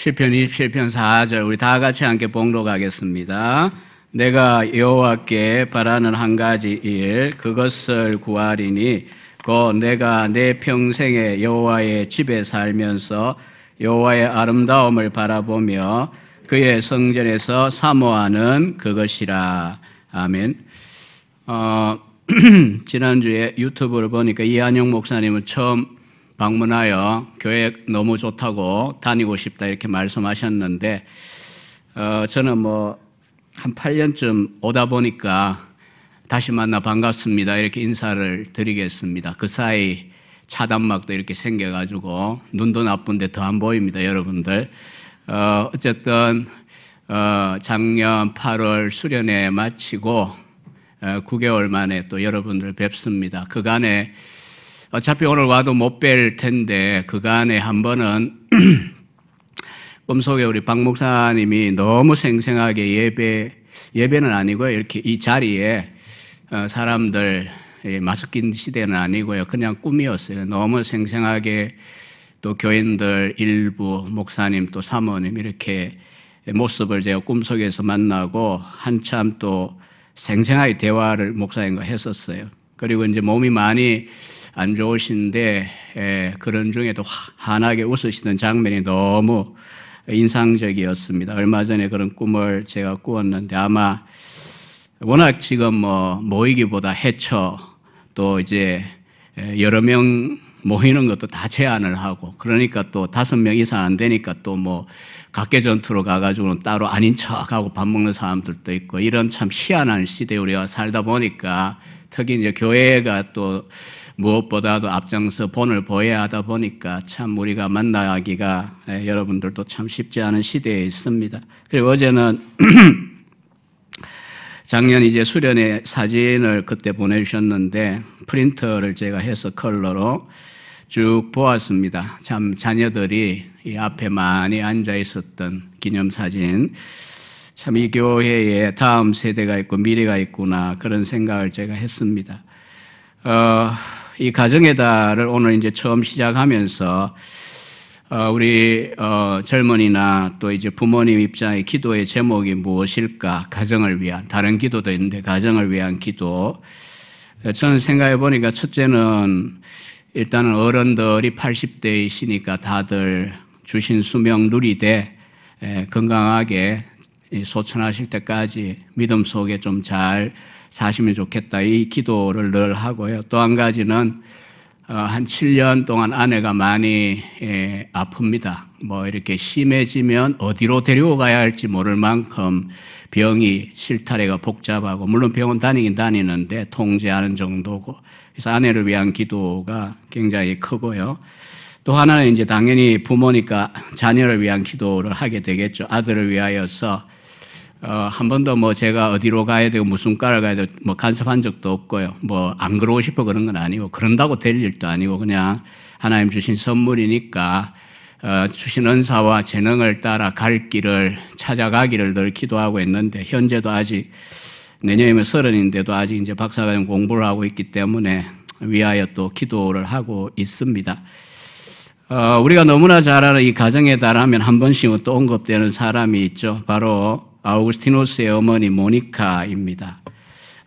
시편 27편 4절 우리 다 같이 함께 봉독하겠습니다. 내가 여호와께 바라는 한 가지 일 그것을 구하리니 곧 내가 내 평생에 여호와의 집에 살면서 여호와의 아름다움을 바라보며 그의 성전에서 사모하는 그것이라. 아멘. 어, 지난주에 유튜브를 보니까 이한영 목사님은 처음 방문하여 교회 너무 좋다고 다니고 싶다 이렇게 말씀하셨는데 어, 저는 뭐 한 8년쯤 오다 보니까 다시 만나 반갑습니다 이렇게 인사를 드리겠습니다. 그 사이 차단막도 이렇게 생겨가지고 눈도 나쁜데 더 안 보입니다, 여러분들. 어, 어쨌든 어, 작년 8월 수련회 마치고 어, 9개월 만에 또 여러분들 뵙습니다. 그간에 어차피 오늘 와도 못 뵐 텐데 그간에 한 번은 꿈속에 우리 박 목사님이 너무 생생하게 예배 예배는 아니고요 이렇게 이 자리에 어, 사람들 마스크 낀 시대는 아니고요 그냥 꿈이었어요. 너무 생생하게 또 교인들 일부 목사님 또 사모님 이렇게 모습을 제가 꿈속에서 만나고 한참 또 생생하게 대화를 목사님과 했었어요. 그리고 이제 몸이 많이 안 좋으신데 에, 그런 중에도 환하게 웃으시던 장면이 너무 인상적이었습니다. 얼마 전에 그런 꿈을 제가 꾸었는데 아마 워낙 지금 뭐 모이기보다 해쳐 또 이제 여러 명 모이는 것도 다 제한을 하고 그러니까 또 다섯 명 이상 안 되니까 또 뭐 각계 전투로 가가지고는 따로 아닌 척하고 밥 먹는 사람들도 있고 이런 참 희한한 시대에 우리가 살다 보니까 특히 이제 교회가 또 무엇보다도 앞장서 본을 보여야 하다 보니까 참 우리가 만나기가 예, 여러분들도 참 쉽지 않은 시대에 있습니다. 그리고 어제는 작년 이제 수련회 사진을 그때 보내주셨는데 프린터를 제가 해서 컬러로 쭉 보았습니다. 참 자녀들이 이 앞에 많이 앉아 있었던 기념사진. 참 이 교회에 다음 세대가 있고 미래가 있구나 그런 생각을 제가 했습니다. 어, 이 가정의 달을 오늘 이제 처음 시작하면서 어, 우리 어, 젊은이나 또 이제 부모님 입장의 기도의 제목이 무엇일까? 가정을 위한 다른 기도도 있는데 가정을 위한 기도. 저는 생각해 보니까 첫째는 일단은 어른들이 80대이시니까 다들 주신 수명 누리되 건강하게 소천하실 때까지 믿음 속에 좀잘 사시면 좋겠다. 이 기도를 늘 하고요. 또 한 가지는 어, 한 7년 동안 아내가 많이 아픕니다. 뭐 이렇게 심해지면 어디로 데리고 가야 할지 모를 만큼 병이 실타래가 복잡하고 물론 병원 다니긴 다니는데 통제하는 정도고 그래서 아내를 위한 기도가 굉장히 크고요. 또 하나는 이제 당연히 부모니까 자녀를 위한 기도를 하게 되겠죠. 아들을 위하여서 어, 한 번도 뭐 제가 어디로 가야 되고 무슨 과를 가야 되고 뭐 간섭한 적도 없고요. 뭐 안 그러고 싶어 그런 건 아니고 그런다고 될 일도 아니고 그냥 하나님 주신 선물이니까 어, 주신 은사와 재능을 따라 갈 길을 찾아가기를 늘 기도하고 있는데 현재도 아직 내년이면 서른인데도 아직 이제 박사과정 공부를 하고 있기 때문에 위하여 또 기도를 하고 있습니다. 어, 우리가 너무나 잘 아는 이 가정에 달하면 한 번씩은 또 언급되는 사람이 있죠. 바로 아우구스티노스의 어머니 모니카입니다.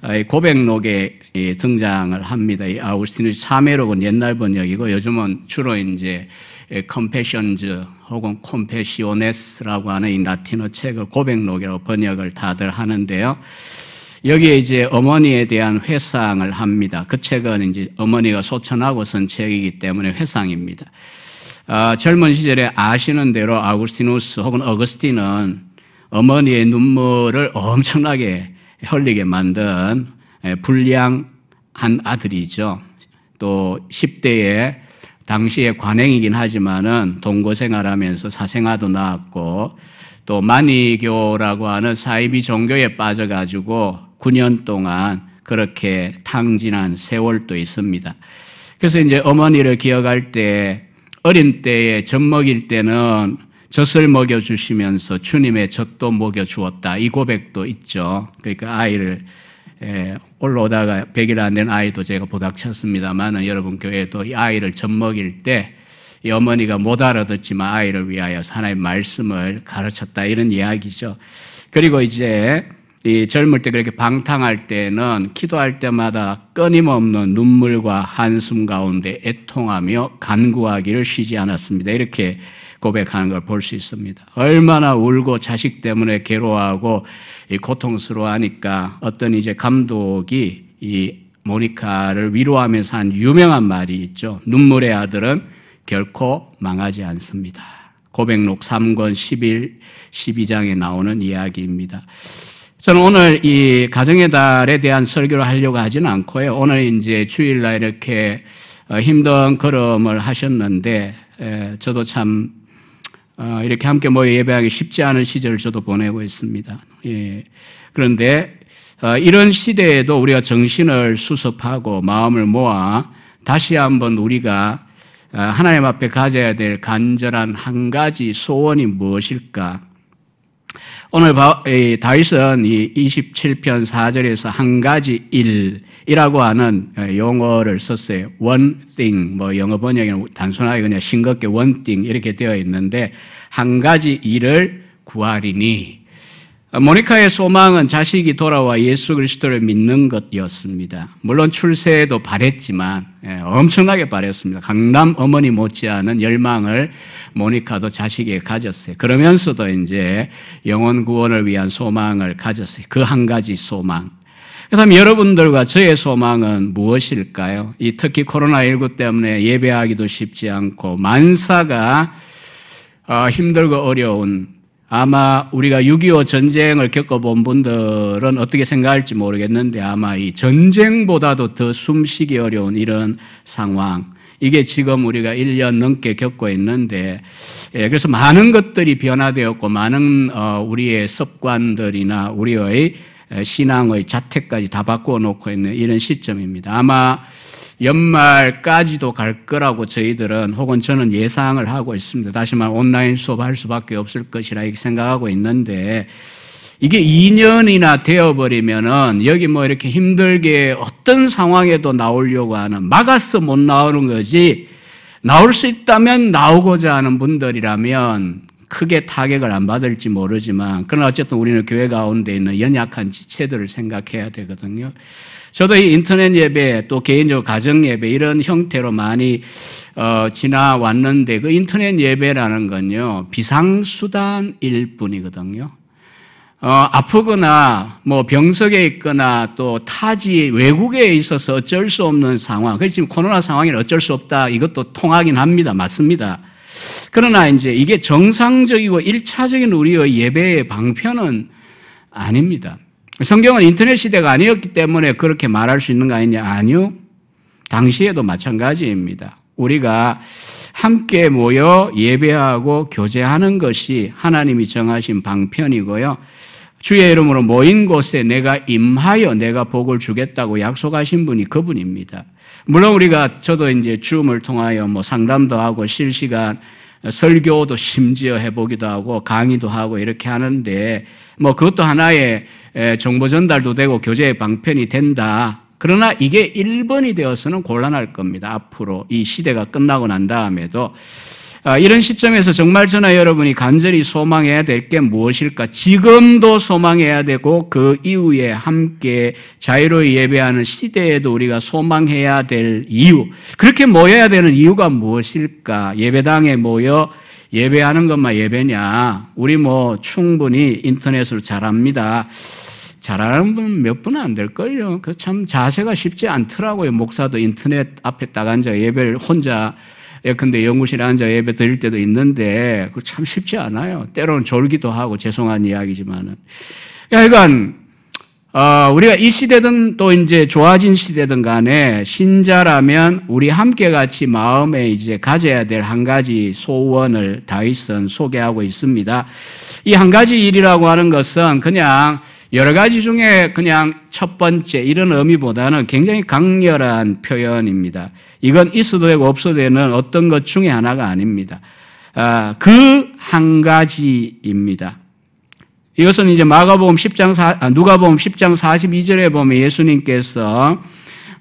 아, 고백록에 등장을 합니다. 이 아우구스티누스 사매록은 옛날 번역이고 요즘은 주로 이제 컴패션즈 혹은 콤페시오네스라고 하는 이 라틴어 책을 고백록이라고 번역을 다들 하는데요. 여기에 이제 어머니에 대한 회상을 합니다. 그 책은 이제 어머니가 소천하고 쓴 책이기 때문에 회상입니다. 아, 젊은 시절에 아시는 대로 아우구스티누스 혹은 어거스틴은 어머니의 눈물을 엄청나게 흘리게 만든 불량한 아들이죠. 또 10대에 당시에 관행이긴 하지만은 동거 생활하면서 사생아도 낳았고 또 마니교라고 하는 사이비 종교에 빠져가지고 9년 동안 그렇게 탕진한 세월도 있습니다. 그래서 이제 어머니를 기억할 때 어린 때에 젖 먹일 때는 젖을 먹여주시면서 주님의 젖도 먹여주었다. 이 고백도 있죠. 그러니까 아이를 에, 올라오다가 100일 안 된 아이도 제가 보닥쳤습니다만 여러분 교회도 이 아이를 젖 먹일 때 이 어머니가 못 알아듣지만 아이를 위하여 하나의 말씀을 가르쳤다 이런 이야기죠. 그리고 이제 이 젊을 때 그렇게 방탕할 때는 기도할 때마다 끊임없는 눈물과 한숨 가운데 애통하며 간구하기를 쉬지 않았습니다. 이렇게 고백하는 걸 볼 수 있습니다. 얼마나 울고 자식 때문에 괴로워하고 고통스러워하니까 어떤 이제 감독이 이 모니카를 위로하면서 한 유명한 말이 있죠. 눈물의 아들은 결코 망하지 않습니다. 고백록 3권 11, 12장에 나오는 이야기입니다. 저는 오늘 이 가정의 달에 대한 설교를 하려고 하지는 않고요. 오늘 이제 주일날 이렇게 어, 힘든 걸음을 하셨는데, 저도 참, 어, 이렇게 함께 모여 예배하기 쉽지 않은 시절을 저도 보내고 있습니다. 예. 그런데, 어, 이런 시대에도 우리가 정신을 수습하고 마음을 모아 다시 한번 우리가 하나님 앞에 가져야 될 간절한 한 가지 소원이 무엇일까? 오늘 다윗은 이 27편 4절에서 한 가지 일이라고 하는 용어를 썼어요. one thing, 뭐 영어 번역에는 단순하게 그냥 싱겁게 one thing 이렇게 되어 있는데 한 가지 일을 구하리니 모니카의 소망은 자식이 돌아와 예수 그리스도를 믿는 것이었습니다. 물론 출세에도 바랬지만 예, 엄청나게 바랬습니다. 강남 어머니 못지않은 열망을 모니카도 자식에게 가졌어요. 그러면서도 이제 영혼 구원을 위한 소망을 가졌어요. 그 한 가지 소망. 그다음 여러분들과 저의 소망은 무엇일까요? 이 특히 코로나19 때문에 예배하기도 쉽지 않고 만사가 어, 힘들고 어려운 아마 우리가 6.25 전쟁을 겪어본 분들은 어떻게 생각할지 모르겠는데 아마 이 전쟁보다도 더 숨쉬기 어려운 이런 상황. 이게 지금 우리가 1년 넘게 겪고 있는데, 예, 그래서 많은 것들이 변화되었고, 많은 어, 우리의 습관들이나 우리의 신앙의 자태까지 다 바꾸어 놓고 있는 이런 시점입니다. 아마 연말까지도 갈 거라고 저희들은 혹은 저는 예상을 하고 있습니다. 다시 말 온라인 수업할 수밖에 없을 것이라 생각하고 있는데 이게 2년이나 되어버리면은 여기 뭐 이렇게 힘들게 어떤 상황에도 나오려고 하는 막아서 못 나오는 거지 나올 수 있다면 나오고자 하는 분들이라면 크게 타격을 안 받을지 모르지만 그러나 어쨌든 우리는 교회 가운데 있는 연약한 지체들을 생각해야 되거든요. 저도 이 인터넷 예배 또 개인적으로 가정 예배 이런 형태로 많이 어, 지나왔는데 그 인터넷 예배라는 건요 비상수단일 뿐이거든요. 어, 아프거나 뭐 병석에 있거나 또 타지 외국에 있어서 어쩔 수 없는 상황. 그래서 지금 코로나 상황이 어쩔 수 없다. 이것도 통하긴 합니다. 맞습니다. 그러나 이제 이게 정상적이고 일차적인 우리의 예배의 방편은 아닙니다. 성경은 인터넷 시대가 아니었기 때문에 그렇게 말할 수 있는 거 아니냐? 아니요. 당시에도 마찬가지입니다. 우리가 함께 모여 예배하고 교제하는 것이 하나님이 정하신 방편이고요. 주의 이름으로 모인 곳에 내가 임하여 내가 복을 주겠다고 약속하신 분이 그분입니다. 물론 우리가 저도 이제 줌을 통하여 뭐 상담도 하고 실시간 설교도 심지어 해보기도 하고 강의도 하고 이렇게 하는데 뭐 그것도 하나의 정보 전달도 되고 교제의 방편이 된다. 그러나 이게 1번이 되어서는 곤란할 겁니다. 앞으로 이 시대가 끝나고 난 다음에도 아, 이런 시점에서 정말 저나 여러분이 간절히 소망해야 될 게 무엇일까? 지금도 소망해야 되고 그 이후에 함께 자유로이 예배하는 시대에도 우리가 소망해야 될 이유. 그렇게 모여야 되는 이유가 무엇일까? 예배당에 모여 예배하는 것만 예배냐? 우리 뭐 충분히 인터넷으로 잘합니다. 잘하는 분 몇 분은 안 될걸요. 그 참 자세가 쉽지 않더라고요. 목사도 인터넷 앞에 딱 앉아 예배를 혼자 예컨대 연구실에 앉아 예배 드릴 때도 있는데 그참 쉽지 않아요. 때로는 졸기도 하고 죄송한 이야기지만은. 하여간 어, 우리가 이 시대든 또 이제 좋아진 시대든 간에 신자라면 우리 함께 같이 마음에 이제 가져야 될 한 가지 소원을 다윗은 소개하고 있습니다. 이 한 가지 일이라고 하는 것은 그냥 여러 가지 중에 그냥 첫 번째 이런 의미보다는 굉장히 강렬한 표현입니다. 이건 있어도 되고 없어도 되는 어떤 것 중에 하나가 아닙니다. 아, 그 한 가지입니다. 이것은 이제 마가복음 10장 4, 아, 누가복음 10장 42절에 보면 예수님께서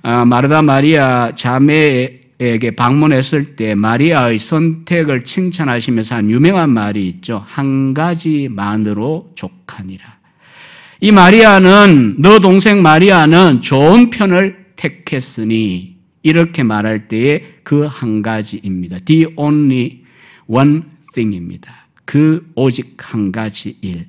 아, 마르다 마리아 자매의 에게 방문했을 때 마리아의 선택을 칭찬하시면서 한 유명한 말이 있죠. 한 가지만으로 족하니라. 이 마리아는 너 동생 마리아는 좋은 편을 택했으니 이렇게 말할 때에 그한 가지입니다. The only one thing입니다. 그 오직 한 가지 일.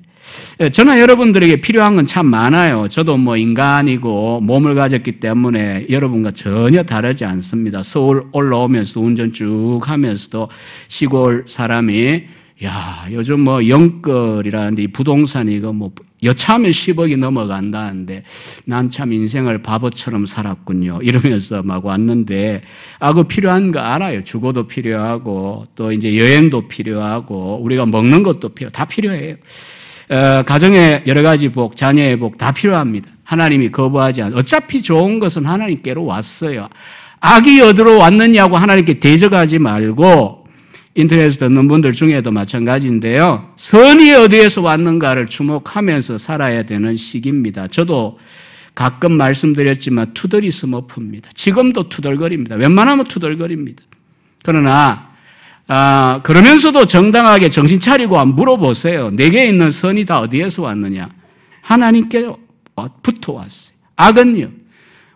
예, 저는 여러분들에게 필요한 건 참 많아요. 저도 뭐 인간이고 몸을 가졌기 때문에 여러분과 전혀 다르지 않습니다. 서울 올라오면서 운전 쭉 하면서도 시골 사람이 야, 요즘 뭐 영끌이라는데 이 부동산이 이거 뭐 여차하면 10억이 넘어간다는데 난 참 인생을 바보처럼 살았군요. 이러면서 막 왔는데 아, 그 필요한 거 알아요. 주거도 필요하고 또 이제 여행도 필요하고 우리가 먹는 것도 필요, 다 필요해요. 어, 가정의 여러 가지 복, 자녀의 복 다 필요합니다. 하나님이 거부하지 않아. 어차피 좋은 것은 하나님께로 왔어요. 악이 어디로 왔느냐고 하나님께 대적하지 말고 인터넷에서 듣는 분들 중에도 마찬가지인데요. 선이 어디에서 왔는가를 주목하면서 살아야 되는 시기입니다. 저도 가끔 말씀드렸지만 투덜이 스머프입니다. 지금도 투덜거립니다. 웬만하면 투덜거립니다. 그러나 아, 그러면서도 정당하게 정신 차리고 물어보세요. 내게 있는 선이 다 어디에서 왔느냐? 하나님께 부터 왔어요. 악은요.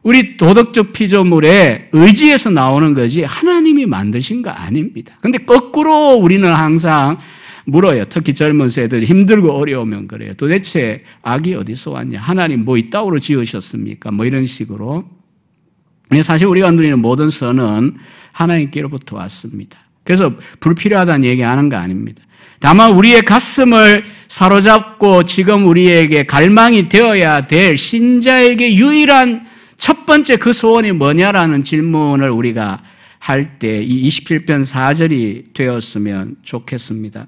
우리 도덕적 피조물의 의지에서 나오는 거지 하나님이 만드신 거 아닙니다. 근데 거꾸로 우리는 항상 물어요. 특히 젊은 세대들 힘들고 어려우면 그래요. 도대체 악이 어디서 왔냐? 하나님 뭐 이따구로 지으셨습니까? 뭐 이런 식으로. 사실 우리가 누리는 모든 선은 하나님께로부터 왔습니다. 그래서 불필요하다는 얘기하는 거 아닙니다. 다만 우리의 가슴을 사로잡고 지금 우리에게 갈망이 되어야 될 신자에게 유일한 첫 번째 그 소원이 뭐냐라는 질문을 우리가 할 때 이 27편 4절이 되었으면 좋겠습니다.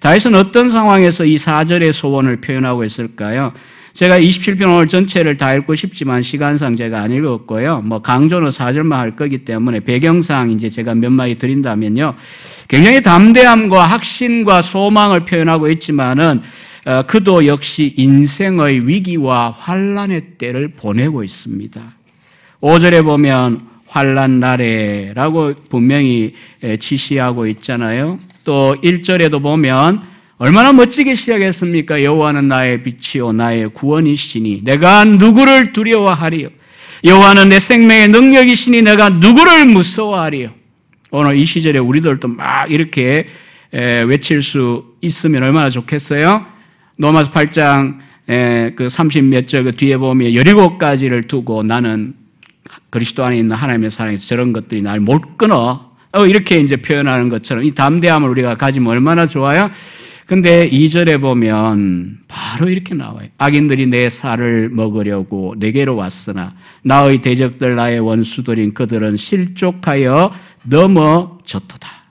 다윗은 어떤 상황에서 이 4절의 소원을 표현하고 있을까요? 제가 27편 오늘 전체를 다 읽고 싶지만 시간상 제가 안 읽었고요. 뭐 강조는 4절만 할 거기 때문에 배경상 이제 제가 몇 마디 드린다면요. 굉장히 담대함과 확신과 소망을 표현하고 있지만은 어, 그도 역시 인생의 위기와 환란의 때를 보내고 있습니다. 5절에 보면 환란 날에라고 분명히 지시하고 있잖아요. 또 1절에도 보면 얼마나 멋지게 시작했습니까? 여호와는 나의 빛이요 나의 구원이시니 내가 누구를 두려워하리요? 여호와는 내 생명의 능력이시니 내가 누구를 무서워하리요? 오늘 이 시절에 우리들도 막 이렇게 외칠 수 있으면 얼마나 좋겠어요? 로마서 8장 그 30몇 절그 뒤에 보면 17가지를 두고 나는 그리스도 안에 있는 하나님의 사랑에서 저런 것들이 날 못 끊어. 어, 이렇게 이제 표현하는 것처럼 이 담대함을 우리가 가지면 얼마나 좋아요? 근데 2절에 보면 바로 이렇게 나와요. 악인들이 내 살을 먹으려고 내게로 왔으나 나의 대적들 나의 원수들인 그들은 실족하여 넘어졌도다.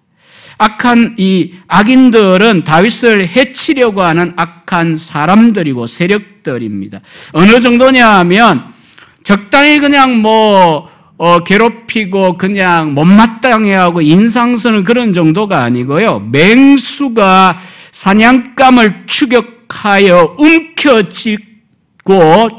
악한 이 악인들은 다윗을 해치려고 하는 악한 사람들이고 세력들입니다. 어느 정도냐 하면 적당히 그냥 뭐 어, 괴롭히고 그냥 못마땅해 하고 인상 쓰는 그런 정도가 아니고요. 맹수가 사냥감을 추격하여 움켜쥐고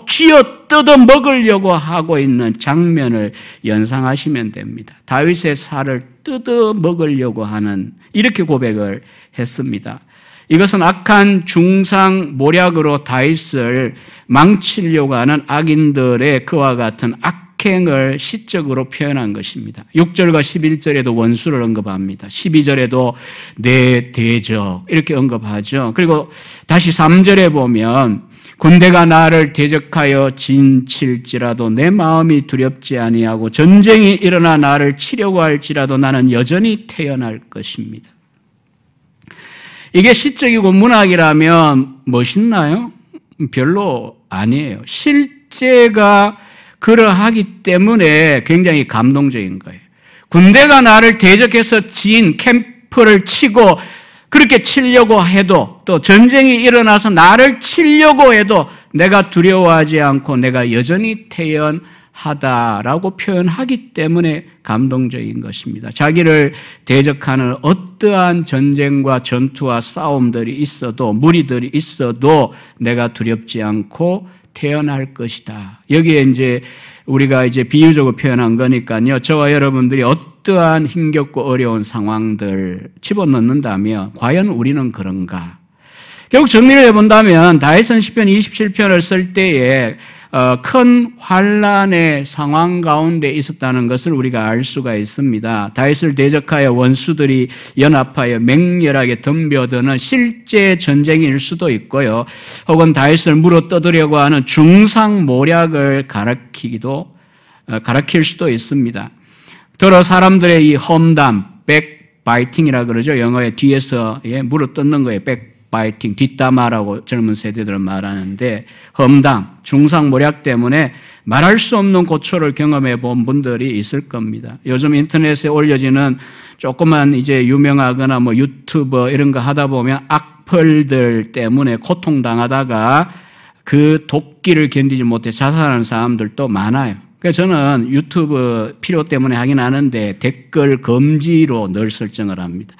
쥐어 뜯어 먹으려고 하고 있는 장면을 연상하시면 됩니다. 다윗의 살을 뜯어 먹으려고 하는 이렇게 고백을 했습니다. 이것은 악한 중상 모략으로 다윗을 망치려고 하는 악인들의 그와 같은 악 악행을 시적으로 표현한 것입니다. 6절과 11절에도 원수를 언급합니다. 12절에도 내 대적 이렇게 언급하죠. 그리고 다시 3절에 보면 군대가 나를 대적하여 진칠지라도 내 마음이 두렵지 아니하고 전쟁이 일어나 나를 치려고 할지라도 나는 여전히 태어날 것입니다. 이게 시적이고 문학이라면 멋있나요? 별로 아니에요. 실제가 그러하기 때문에 굉장히 감동적인 거예요. 군대가 나를 대적해서 지인 캠프를 치고 그렇게 치려고 해도 또 전쟁이 일어나서 나를 치려고 해도 내가 두려워하지 않고 내가 여전히 태연하다라고 표현하기 때문에 감동적인 것입니다. 자기를 대적하는 어떠한 전쟁과 전투와 싸움들이 있어도 무리들이 있어도 내가 두렵지 않고 태어날 것이다. 여기에 이제 우리가 이제 비유적으로 표현한 거니까요. 저와 여러분들이 어떤 어떠한 힘겹고 어려운 상황들 집어넣는다면 과연 우리는 그런가? 결국 정리를 해본다면 다윗은 시편 27편을 쓸 때에 어, 큰 환란의 상황 가운데 있었다는 것을 우리가 알 수가 있습니다. 다윗을 대적하여 원수들이 연합하여 맹렬하게 덤벼드는 실제 전쟁일 수도 있고요. 혹은 다윗을 물어 뜯으려고 하는 중상모략을 가르키기도 어, 가르칠 수도 있습니다. 더러 사람들의 이 험담, backbiting이라 그러죠. 영어에 뒤에서 예, 물어 뜯는 거예요. backbiting, 뒷담화라고 젊은 세대들은 말하는데 험담, 중상모략 때문에 말할 수 없는 고초를 경험해 본 분들이 있을 겁니다. 요즘 인터넷에 올려지는 조그만 이제 유명하거나 뭐 유튜버 이런 거 하다 보면 악플들 때문에 고통당하다가 그 독기를 견디지 못해 자살하는 사람들도 많아요. 그래서 저는 유튜브 필요 때문에 하긴 하는데 댓글 금지로 늘 설정을 합니다.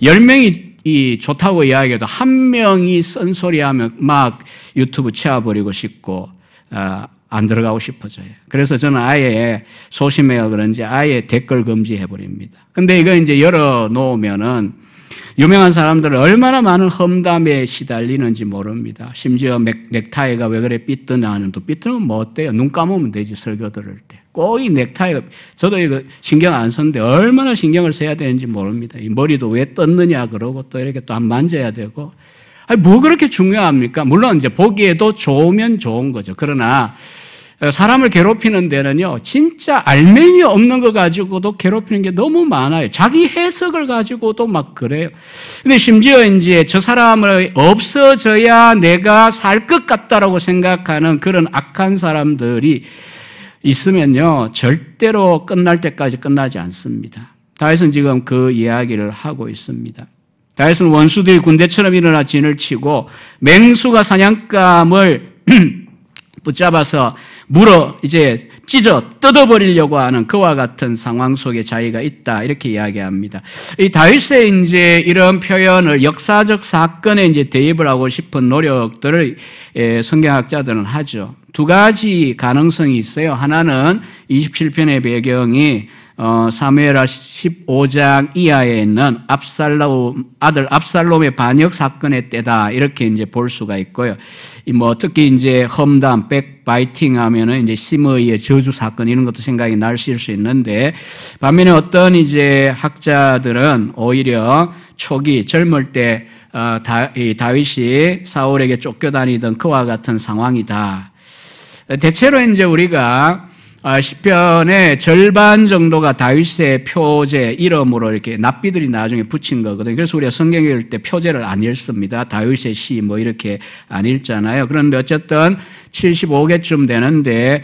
10명이 이 좋다고 이야기해도 한 명이 쓴소리하면 막 유튜브 채워버리고 싶고 어, 안 들어가고 싶어져요. 그래서 저는 아예 소심해요 그런지 아예 댓글 금지해 버립니다. 근데 이거 이제 열어 놓으면은 유명한 사람들은 얼마나 많은 험담에 시달리는지 모릅니다. 심지어 넥타이가 왜 그래 하는 또 삐뜨면 뭐 어때요? 눈 감으면 되지 설교 들을 때. 꼭 이 넥타이가 저도 이거 신경 안 썼는데 얼마나 신경을 써야 되는지 모릅니다. 이 머리도 왜 떴느냐 그러고 또 이렇게 또 안 만져야 되고. 아니 뭐 그렇게 중요합니까? 물론 이제 보기에도 좋으면 좋은 거죠. 그러나 어, 사람을 괴롭히는 데는요, 진짜 알맹이 없는 거 가지고도 괴롭히는 게 너무 많아요. 자기 해석을 가지고도 막 그래요. 근데 심지어 이제 저 사람을 없어져야 내가 살 것 같다라고 생각하는 그런 악한 사람들이 있으면요, 절대로 끝날 때까지 끝나지 않습니다. 다윗은 지금 그 이야기를 하고 있습니다. 다윗은 원수들이 군대처럼 일어나 진을 치고 맹수가 사냥감을 붙잡아서 물어 이제 찢어 뜯어버리려고 하는 그와 같은 상황 속에 자기가 있다 이렇게 이야기합니다. 이 다윗의 이제 이런 표현을 역사적 사건에 이제 대입을 하고 싶은 노력들을 예, 성경학자들은 하죠. 두 가지 가능성이 있어요. 하나는 27편의 배경이 어, 사무엘하 15장 이하에 있는 압살롬 아들 압살롬의 반역 사건의 때다 이렇게 이제 볼 수가 있고요. 뭐 특히 이제 험담, 백바이팅 하면은 이제 심의의 저주 사건 이런 것도 생각이 날수 있는데 반면에 어떤 이제 학자들은 오히려 초기 젊을 때 어, 다, 다윗이 사울에게 쫓겨다니던 그와 같은 상황이다. 대체로 이제 우리가 아, 시편의 절반 정도가 다윗의 표제 이름으로 이렇게 납비들이 나중에 붙인 거거든요. 그래서 우리가 성경 읽을 때 표제를 안 읽습니다. 다윗의 시 뭐 이렇게 안 읽잖아요. 그런데 어쨌든 75개쯤 되는데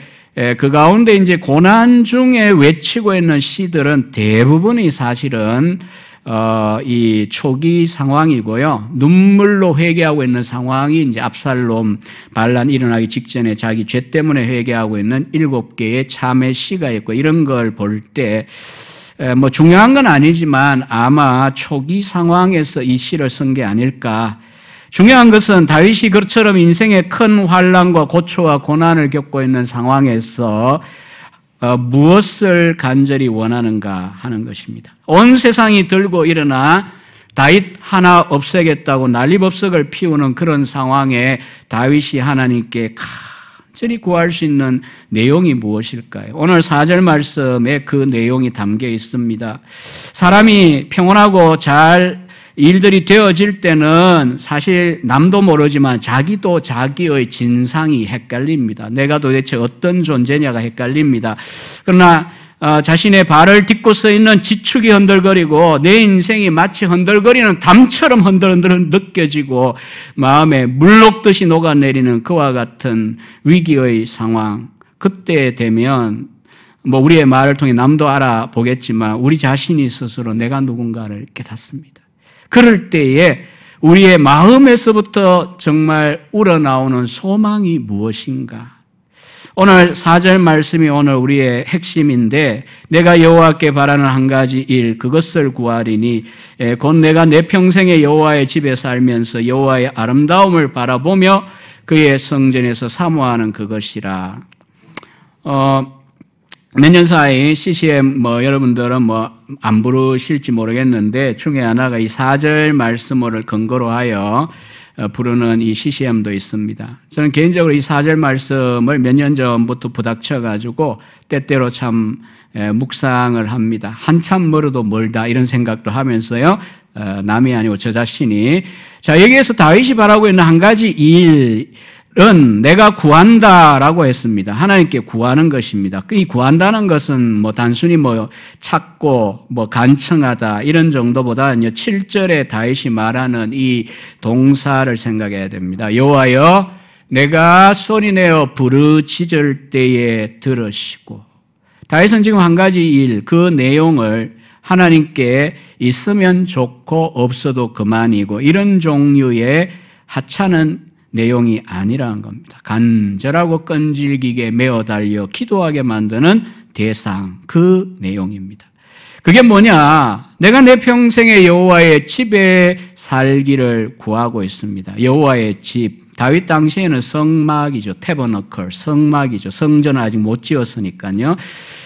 그 가운데 이제 고난 중에 외치고 있는 시들은 대부분이 사실은 어, 이 초기 상황이고요. 눈물로 회개하고 있는 상황이 이제 압살롬 반란 일어나기 직전에 자기 죄 때문에 회개하고 있는 일곱 개의 참의 시가 있고 이런 걸 볼 때 뭐 중요한 건 아니지만 아마 초기 상황에서 이 시를 쓴 게 아닐까. 중요한 것은 다윗이 그처럼 인생의 큰 환란과 고초와 고난을 겪고 있는 상황에서 어, 무엇을 간절히 원하는가 하는 것입니다. 온 세상이 들고 일어나 다윗 하나 없애겠다고 난리법석을 피우는 그런 상황에 다윗이 하나님께 간절히 구할 수 있는 내용이 무엇일까요? 오늘 4절 말씀에 그 내용이 담겨 있습니다. 사람이 평온하고 잘 일들이 되어질 때는 사실 남도 모르지만 자기도 자기의 진상이 헷갈립니다. 내가 도대체 어떤 존재냐가 헷갈립니다. 그러나 어, 자신의 발을 딛고 서 있는 지축이 흔들거리고 내 인생이 마치 흔들거리는 담처럼 흔들흔들 느껴지고 마음에 물 녹듯이 녹아내리는 그와 같은 위기의 상황. 그때 되면 뭐 우리의 말을 통해 남도 알아보겠지만 우리 자신이 스스로 내가 누군가를 깨닫습니다. 그럴 때에 우리의 마음에서부터 정말 우러나오는 소망이 무엇인가? 오늘 4절 말씀이 오늘 우리의 핵심인데 내가 여호와께 바라는 한 가지 일 그것을 구하리니 곧 내가 내 평생에 여호와의 집에 살면서 여호와의 아름다움을 바라보며 그의 성전에서 사모하는 그것이라. 어, 몇 년 사이 CCM 뭐 여러분들은 뭐 안 부르실지 모르겠는데 중에 하나가 이 사절 말씀을 근거로 하여 어, 부르는 이 CCM도 있습니다. 저는 개인적으로 이 사절 말씀을 몇 년 전부터 부닥쳐 가지고 때때로 참 묵상을 합니다. 한참 멀어도 멀다 이런 생각도 하면서요. 어, 남이 아니고 저 자신이 자 여기에서 다윗이 바라고 있는 한 가지 일 은 내가 구한다라고 했습니다. 하나님께 구하는 것입니다. 이 구한다는 것은 뭐 단순히 뭐 찾고 뭐 간청하다 이런 정도보다는요. 7절에 다윗이 말하는 이 동사를 생각해야 됩니다. 여호와여 내가 소리 내어 부르짖을 때에 들으시고 다윗은 지금 한 가지 일, 그 내용을 하나님께 있으면 좋고 없어도 그만이고 이런 종류의 하찮은 내용이 아니라는 겁니다. 간절하고 끈질기게 메어 달려 기도하게 만드는 대상, 그 내용입니다. 그게 뭐냐? 내가 내 평생에 여호와의 집에 살기를 구하고 있습니다. 여호와의 집. 다윗 당시에는 성막이죠. 테버너컬, 성막이죠. 성전을 아직 못 지었으니까요.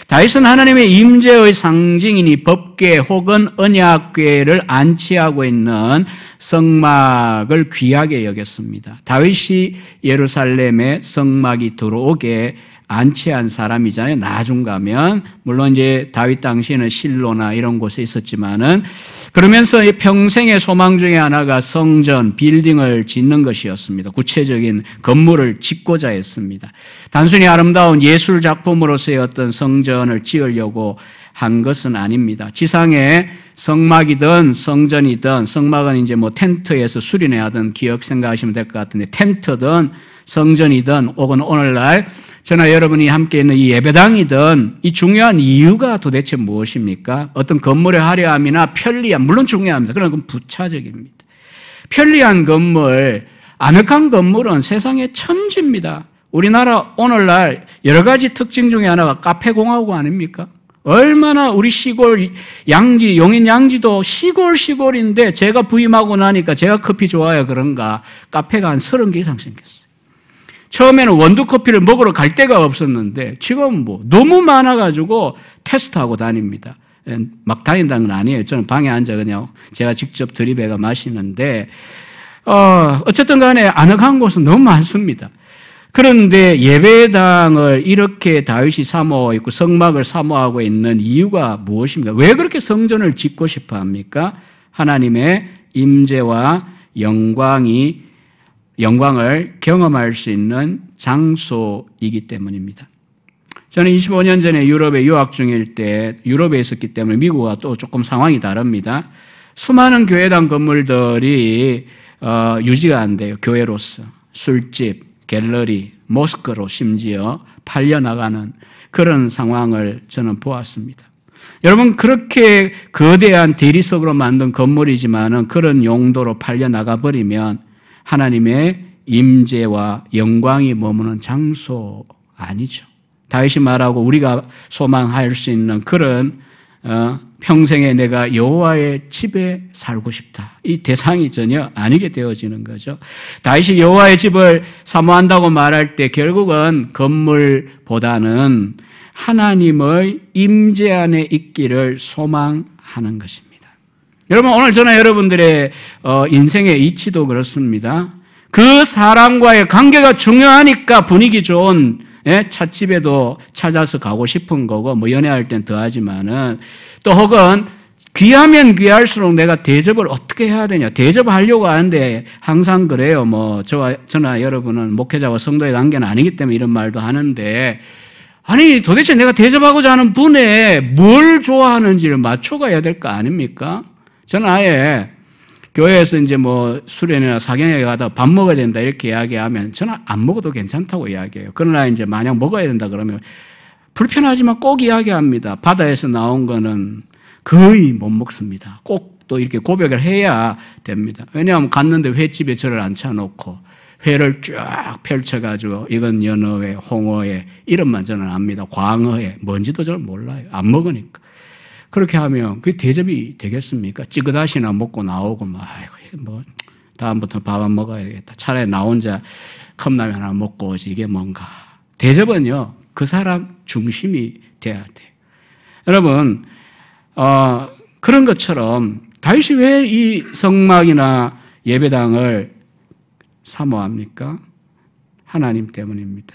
다윗은 하나님의 임재의 상징이니 법궤 혹은 언약궤를 안치하고 있는 성막을 귀하게 여겼습니다. 다윗이 예루살렘에 성막이 들어오게 안치한 사람이잖아요. 나중 가면 물론 이제 다윗 당시에는 실로나 이런 곳에 있었지만은 그러면서 평생의 소망 중에 하나가 성전 빌딩을 짓는 것이었습니다. 구체적인 건물을 짓고자 했습니다. 단순히 아름다운 예술 작품으로서의 어떤 성전을 지으려고 한 것은 아닙니다. 지상에 성막이든 성전이든 성막은 이제 뭐 텐트에서 수리내 하던 기억 생각하시면 될 것 같은데 텐트든 성전이든 혹은 오늘날 저나 여러분이 함께 있는 이 예배당이든 이 중요한 이유가 도대체 무엇입니까? 어떤 건물의 화려함이나 편리함, 물론 중요합니다. 그러나 그건 부차적입니다. 편리한 건물, 아늑한 건물은 세상의 천지입니다. 우리나라 오늘날 여러 가지 특징 중에 하나가 카페 공화국 아닙니까? 얼마나 우리 시골 양지, 용인 양지도 시골 시골인데 제가 부임하고 나니까 제가 커피 좋아요 그런가 카페가 한 서른 개 이상 생겼어요. 처음에는 원두 커피를 먹으러 갈 데가 없었는데 지금 뭐 너무 많아가지고 테스트하고 다닙니다. 예, 막 다닌다는 건 아니에요. 저는 방에 앉아 그냥 제가 직접 드립해가 마시는데 어, 어쨌든 간에 아늑한 곳은 너무 많습니다. 그런데 예배당을 이렇게 다윗이 사모하고 있고 성막을 사모하고 있는 이유가 무엇입니까? 왜 그렇게 성전을 짓고 싶어 합니까? 하나님의 임재와 영광이 영광을 경험할 수 있는 장소이기 때문입니다. 저는 25년 전에 유럽에 유학 중일 때 유럽에 있었기 때문에 미국과 또 조금 상황이 다릅니다. 수많은 교회당 건물들이 어, 유지가 안 돼요. 교회로서 술집, 갤러리, 모스크로 심지어 팔려나가는 그런 상황을 저는 보았습니다. 여러분 그렇게 거대한 대리석으로 만든 건물이지만은 그런 용도로 팔려 나가 버리면 하나님의 임재와 영광이 머무는 장소 아니죠. 다윗이 말하고 우리가 소망할 수 있는 그런 어, 평생에 내가 여호와의 집에 살고 싶다. 이 대상이 전혀 아니게 되어지는 거죠. 다윗이 여호와의 집을 사모한다고 말할 때 결국은 건물보다는 하나님의 임재 안에 있기를 소망하는 것입니다. 여러분 오늘 저는 여러분들의 어, 인생의 이치도 그렇습니다. 그 사람과의 관계가 중요하니까 분위기 좋은 예, 찻집에도 찾아서 가고 싶은 거고 뭐 연애할 땐 더하지만은 또 혹은 귀하면 귀할수록 내가 대접을 어떻게 해야 되냐 대접하려고 하는데 항상 그래요 뭐 저와 저나 여러분은 목회자와 성도의 관계는 아니기 때문에 이런 말도 하는데 아니 도대체 내가 대접하고자 하는 분에 뭘 좋아하는지를 맞춰가야 될 거 아닙니까? 저는 아예 교회에서 이제 뭐 수련회나 사경에 가다 밥 먹어야 된다 이렇게 이야기하면 저는 안 먹어도 괜찮다고 이야기해요. 그러나 이제 만약 먹어야 된다 그러면 불편하지만 꼭 이야기합니다. 바다에서 나온 거는 거의 못 먹습니다. 꼭 또 이렇게 고백을 해야 됩니다. 왜냐하면 갔는데 횟집에 저를 앉혀놓고 회를 쫙 펼쳐가지고 이건 연어회, 홍어회 이름만 저는 압니다. 광어회 뭔지도 저는 몰라요. 안 먹으니까. 그렇게 하면 그게 대접이 되겠습니까? 찌그다시나 먹고 나오고 막 아이고 뭐 다음부터 밥 안 먹어야겠다. 차라리 나 혼자 컵라면 하나 먹고 오지 이게 뭔가. 대접은요 그 사람 중심이 돼야 돼. 여러분, 어, 그런 것처럼 다윗이 왜 이 성막이나 예배당을 사모합니까? 하나님 때문입니다.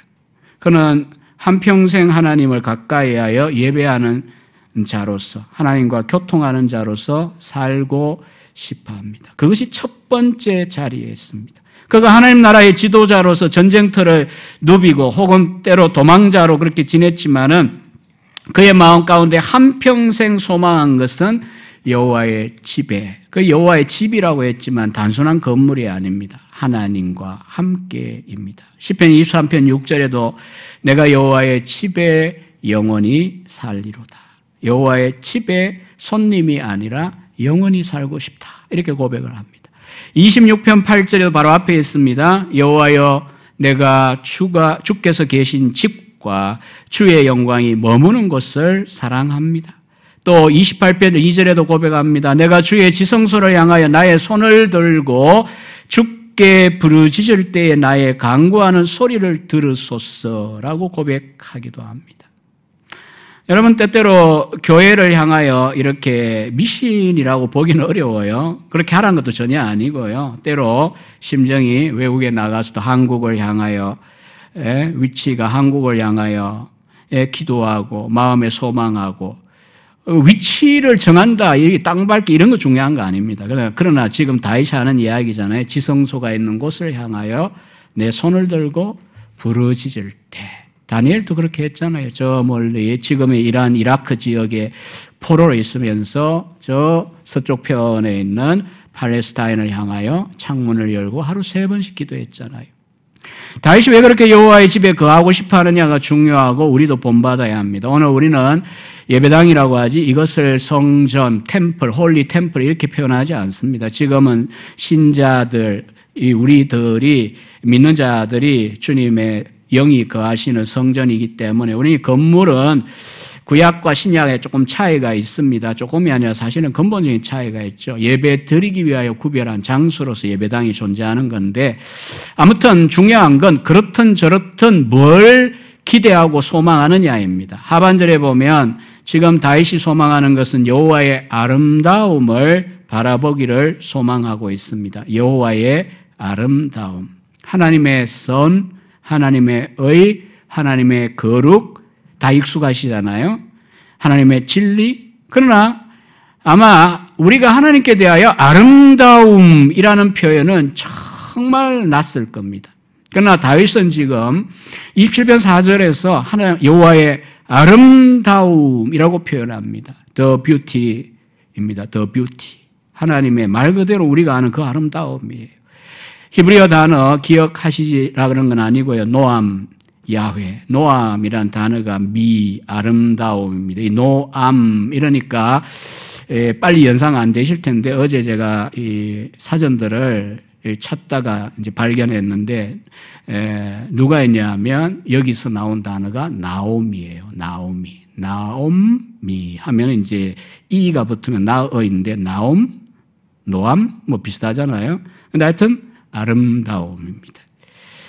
그는 한평생 하나님을 가까이 하여 예배하는 자로서 하나님과 교통하는 자로서 살고 싶어 합니다. 그것이 첫 번째 자리에 있습니다. 그가 하나님 나라의 지도자로서 전쟁터를 누비고 혹은 때로 도망자로 그렇게 지냈지만은 그의 마음 가운데 한평생 소망한 것은 여호와의 집에 그 여호와의 집이라고 했지만 단순한 건물이 아닙니다. 하나님과 함께입니다. 시편 23편 6절에도 내가 여호와의 집에 영원히 살리로다. 여호와의 집에 손님이 아니라 영원히 살고 싶다. 이렇게 고백을 합니다. 26편 8절에도 바로 앞에 있습니다. 여호와여 내가 주가 주께서 계신 집과 주의 영광이 머무는 곳을 사랑합니다. 또 28편 2절에도 고백합니다. 내가 주의 지성소를 향하여 나의 손을 들고 주께 부르짖을 때에 나의 강구하는 소리를 들으소서라고 고백하기도 합니다. 여러분 때때로 교회를 향하여 이렇게 미신이라고 보기는 어려워요. 그렇게 하라는 것도 전혀 아니고요. 때로 심정이 외국에 나가서도 한국을 향하여 위치가 한국을 향하여 기도하고 마음에 소망하고 위치를 정한다, 땅 밟기 이런 거 중요한 거 아닙니다. 그러나 지금 다이시 하는 이야기잖아요. 지성소가 있는 곳을 향하여 내 손을 들고 부르짖을 때 다니엘도 그렇게 했잖아요. 저 멀리 지금의 이란 이라크 지역에 포로로 있으면서 저 서쪽 편에 있는 팔레스타인을 향하여 창문을 열고 하루 세 번씩 기도했잖아요. 다윗이 왜 그렇게 여호와의 집에 거하고 싶어 하느냐가 중요하고 우리도 본받아야 합니다. 오늘 우리는 예배당이라고 하지 이것을 성전, temple, holy temple 이렇게 표현하지 않습니다. 지금은 신자들, 우리들이 믿는 자들이 주님의 영이 거하시는 성전이기 때문에 우리 건물은 구약과 신약에 조금 차이가 있습니다. 조금이 아니라 사실은 근본적인 차이가 있죠. 예배 드리기 위하여 구별한 장소로서 예배당이 존재하는 건데 아무튼 중요한 건 그렇든 저렇든 뭘 기대하고 소망하느냐입니다. 하반절에 보면 지금 다윗이 소망하는 것은 여호와의 아름다움을 바라보기를 소망하고 있습니다. 여호와의 아름다움. 하나님의 선, 하나님의 의, 하나님의 거룩 다 익숙하시잖아요. 하나님의 진리. 그러나 아마 우리가 하나님께 대하여 아름다움이라는 표현은 정말 낯설 겁니다. 그러나 다윗은 지금 27편 4절에서 하나 여호와의 아름다움이라고 표현합니다. The beauty입니다. The beauty. 하나님의 말 그대로 우리가 아는 그 아름다움이에요. 히브리어 단어 기억하시지라 그런 건 아니고요. 노암, 야훼. 노암이란 단어가 미, 아름다움입니다. 이 노암, 이러니까 빨리 연상 안 되실 텐데 어제 제가 이 사전들을 찾다가 이제 발견했는데 누가 있냐면 여기서 나온 단어가 나옴이에요. 나옴이. 나옴미 하면 이제 이가 붙으면 나어인데 나옴, 노암 뭐 비슷하잖아요. 근데 하여튼 아름다움입니다.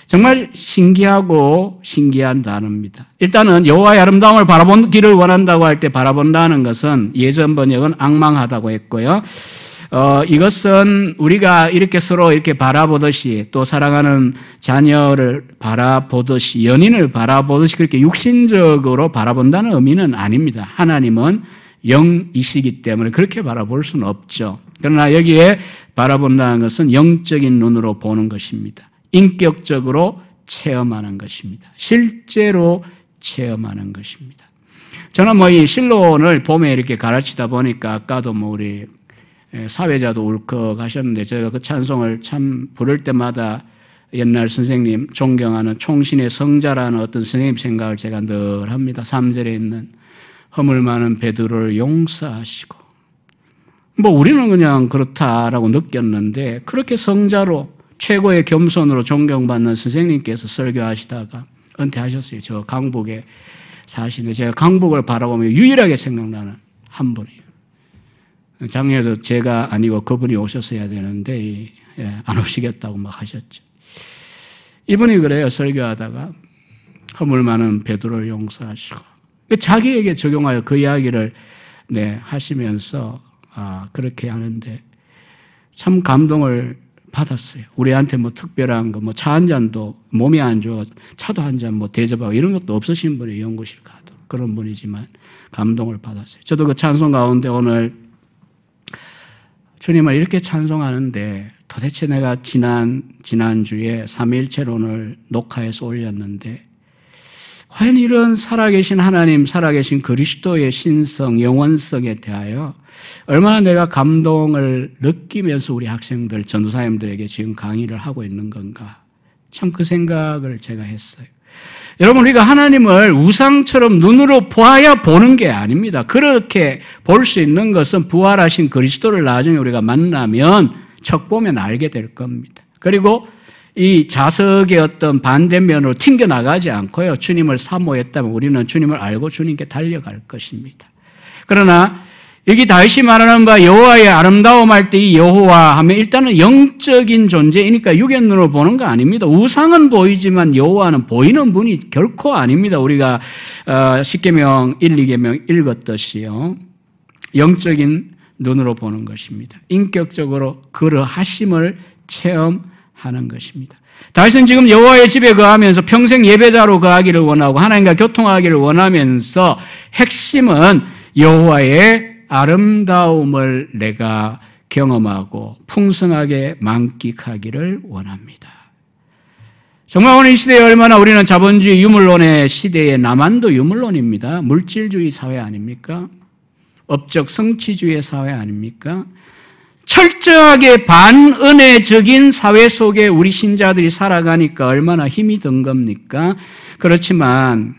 정말 신기하고 신기한 단어입니다. 일단은 여호와의 아름다움을 바라본기를 원한다고 할 때 바라본다는 것은 예전 번역은 악망하다고 했고요. 어, 이것은 우리가 이렇게 서로 이렇게 바라보듯이 또 사랑하는 자녀를 바라보듯이 연인을 바라보듯이 그렇게 육신적으로 바라본다는 의미는 아닙니다. 하나님은 영이시기 때문에 그렇게 바라볼 수는 없죠. 그러나 여기에 바라본다는 것은 영적인 눈으로 보는 것입니다. 인격적으로 체험하는 것입니다. 실제로 체험하는 것입니다. 저는 뭐 이 실론을 봄에 이렇게 가르치다 보니까 아까도 뭐 우리 사회자도 울컥하셨는데 제가 그 찬송을 참 부를 때마다 옛날 선생님 존경하는 총신의 성자라는 어떤 선생님 생각을 제가 늘 합니다. 3절에 있는 허물 많은 베드로를 용서하시고 뭐 우리는 그냥 그렇다라고 느꼈는데 그렇게 성자로 최고의 겸손으로 존경받는 선생님께서 설교하시다가 은퇴하셨어요. 저 강북에 사시는데 제가 강북을 바라보며 유일하게 생각나는 한 분이에요. 작년에도 제가 아니고 그분이 오셨어야 되는데 예, 안 오시겠다고 막 하셨죠. 이분이 그래요. 설교하다가 허물 많은 베드로를 용서하시고 자기에게 적용하여 그 이야기를 네, 하시면서 아, 그렇게 하는데 참 감동을 받았어요. 우리한테 뭐 특별한 거, 뭐 차 한 잔도 몸이 안 좋아 차도 한 잔 뭐 대접하고 이런 것도 없으신 분이 연구실 가도 그런 분이지만 감동을 받았어요. 저도 그 찬송 가운데 오늘 주님을 이렇게 찬송하는데 도대체 내가 지난 지난주에 삼일체론을 녹화해서 올렸는데 과연 이런 살아계신 하나님, 살아계신 그리스도의 신성, 영원성에 대하여 얼마나 내가 감동을 느끼면서 우리 학생들, 전도사님들에게 지금 강의를 하고 있는 건가. 참 그 생각을 제가 했어요. 여러분, 우리가 하나님을 우상처럼 눈으로 보아야 보는 게 아닙니다. 그렇게 볼 수 있는 것은 부활하신 그리스도를 나중에 우리가 만나면 척 보면 알게 될 겁니다. 그리고 이 자석의 어떤 반대면으로 튕겨나가지 않고요. 주님을 사모했다면 우리는 주님을 알고 주님께 달려갈 것입니다. 그러나 여기 다윗이 말하는 바 여호와의 아름다움 할 때 이 여호와 하면 일단은 영적인 존재이니까 육의 눈으로 보는 거 아닙니다. 우상은 보이지만 여호와는 보이는 분이 결코 아닙니다. 우리가 어, 십계명 1, 2계명 읽었듯이요. 영적인 눈으로 보는 것입니다. 인격적으로 그러하심을 체험 하는 것입니다. 다윗은 지금 여호와의 집에 거하면서 평생 예배자로 거하기를 원하고 하나님과 교통하기를 원하면서 핵심은 여호와의 아름다움을 내가 경험하고 풍성하게 만끽하기를 원합니다. 정말 오늘 이 시대에 얼마나 우리는 자본주의 유물론의 시대에 남한도 유물론입니다. 물질주의 사회 아닙니까? 업적 성취주의 사회 아닙니까? 철저하게 반은혜적인 사회 속에 우리 신자들이 살아가니까 얼마나 힘이 든 겁니까? 그렇지만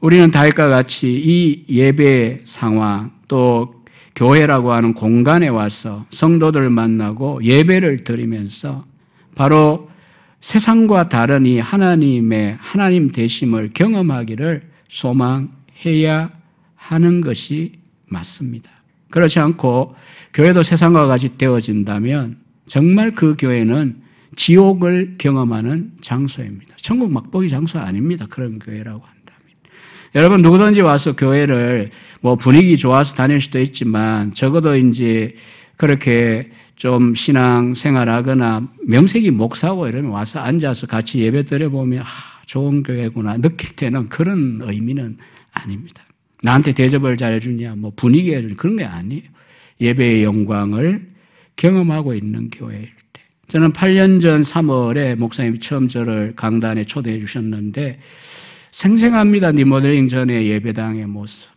우리는 다윗과 같이 이 예배 상황 또 교회라고 하는 공간에 와서 성도들 만나고 예배를 드리면서 바로 세상과 다른 이 하나님의 하나님 되심을 경험하기를 소망해야 하는 것이 맞습니다. 그렇지 않고 교회도 세상과 같이 되어진다면 정말 그 교회는 지옥을 경험하는 장소입니다. 천국 막보기 장소 아닙니다. 그런 교회라고 한다면. 여러분 누구든지 와서 교회를 뭐 분위기 좋아서 다닐 수도 있지만 적어도 이제 그렇게 좀 신앙 생활하거나 명색이 목사고 이러면 와서 앉아서 같이 예배 드려보면 아, 좋은 교회구나 느낄 때는 그런 의미는 아닙니다. 나한테 대접을 잘해주냐, 뭐 분위기 해주냐, 그런 게 아니에요. 예배의 영광을 경험하고 있는 교회일 때. 저는 8년 전 3월에 목사님이 처음 저를 강단에 초대해 주셨는데 생생합니다. 리모델링 전에 예배당의 모습.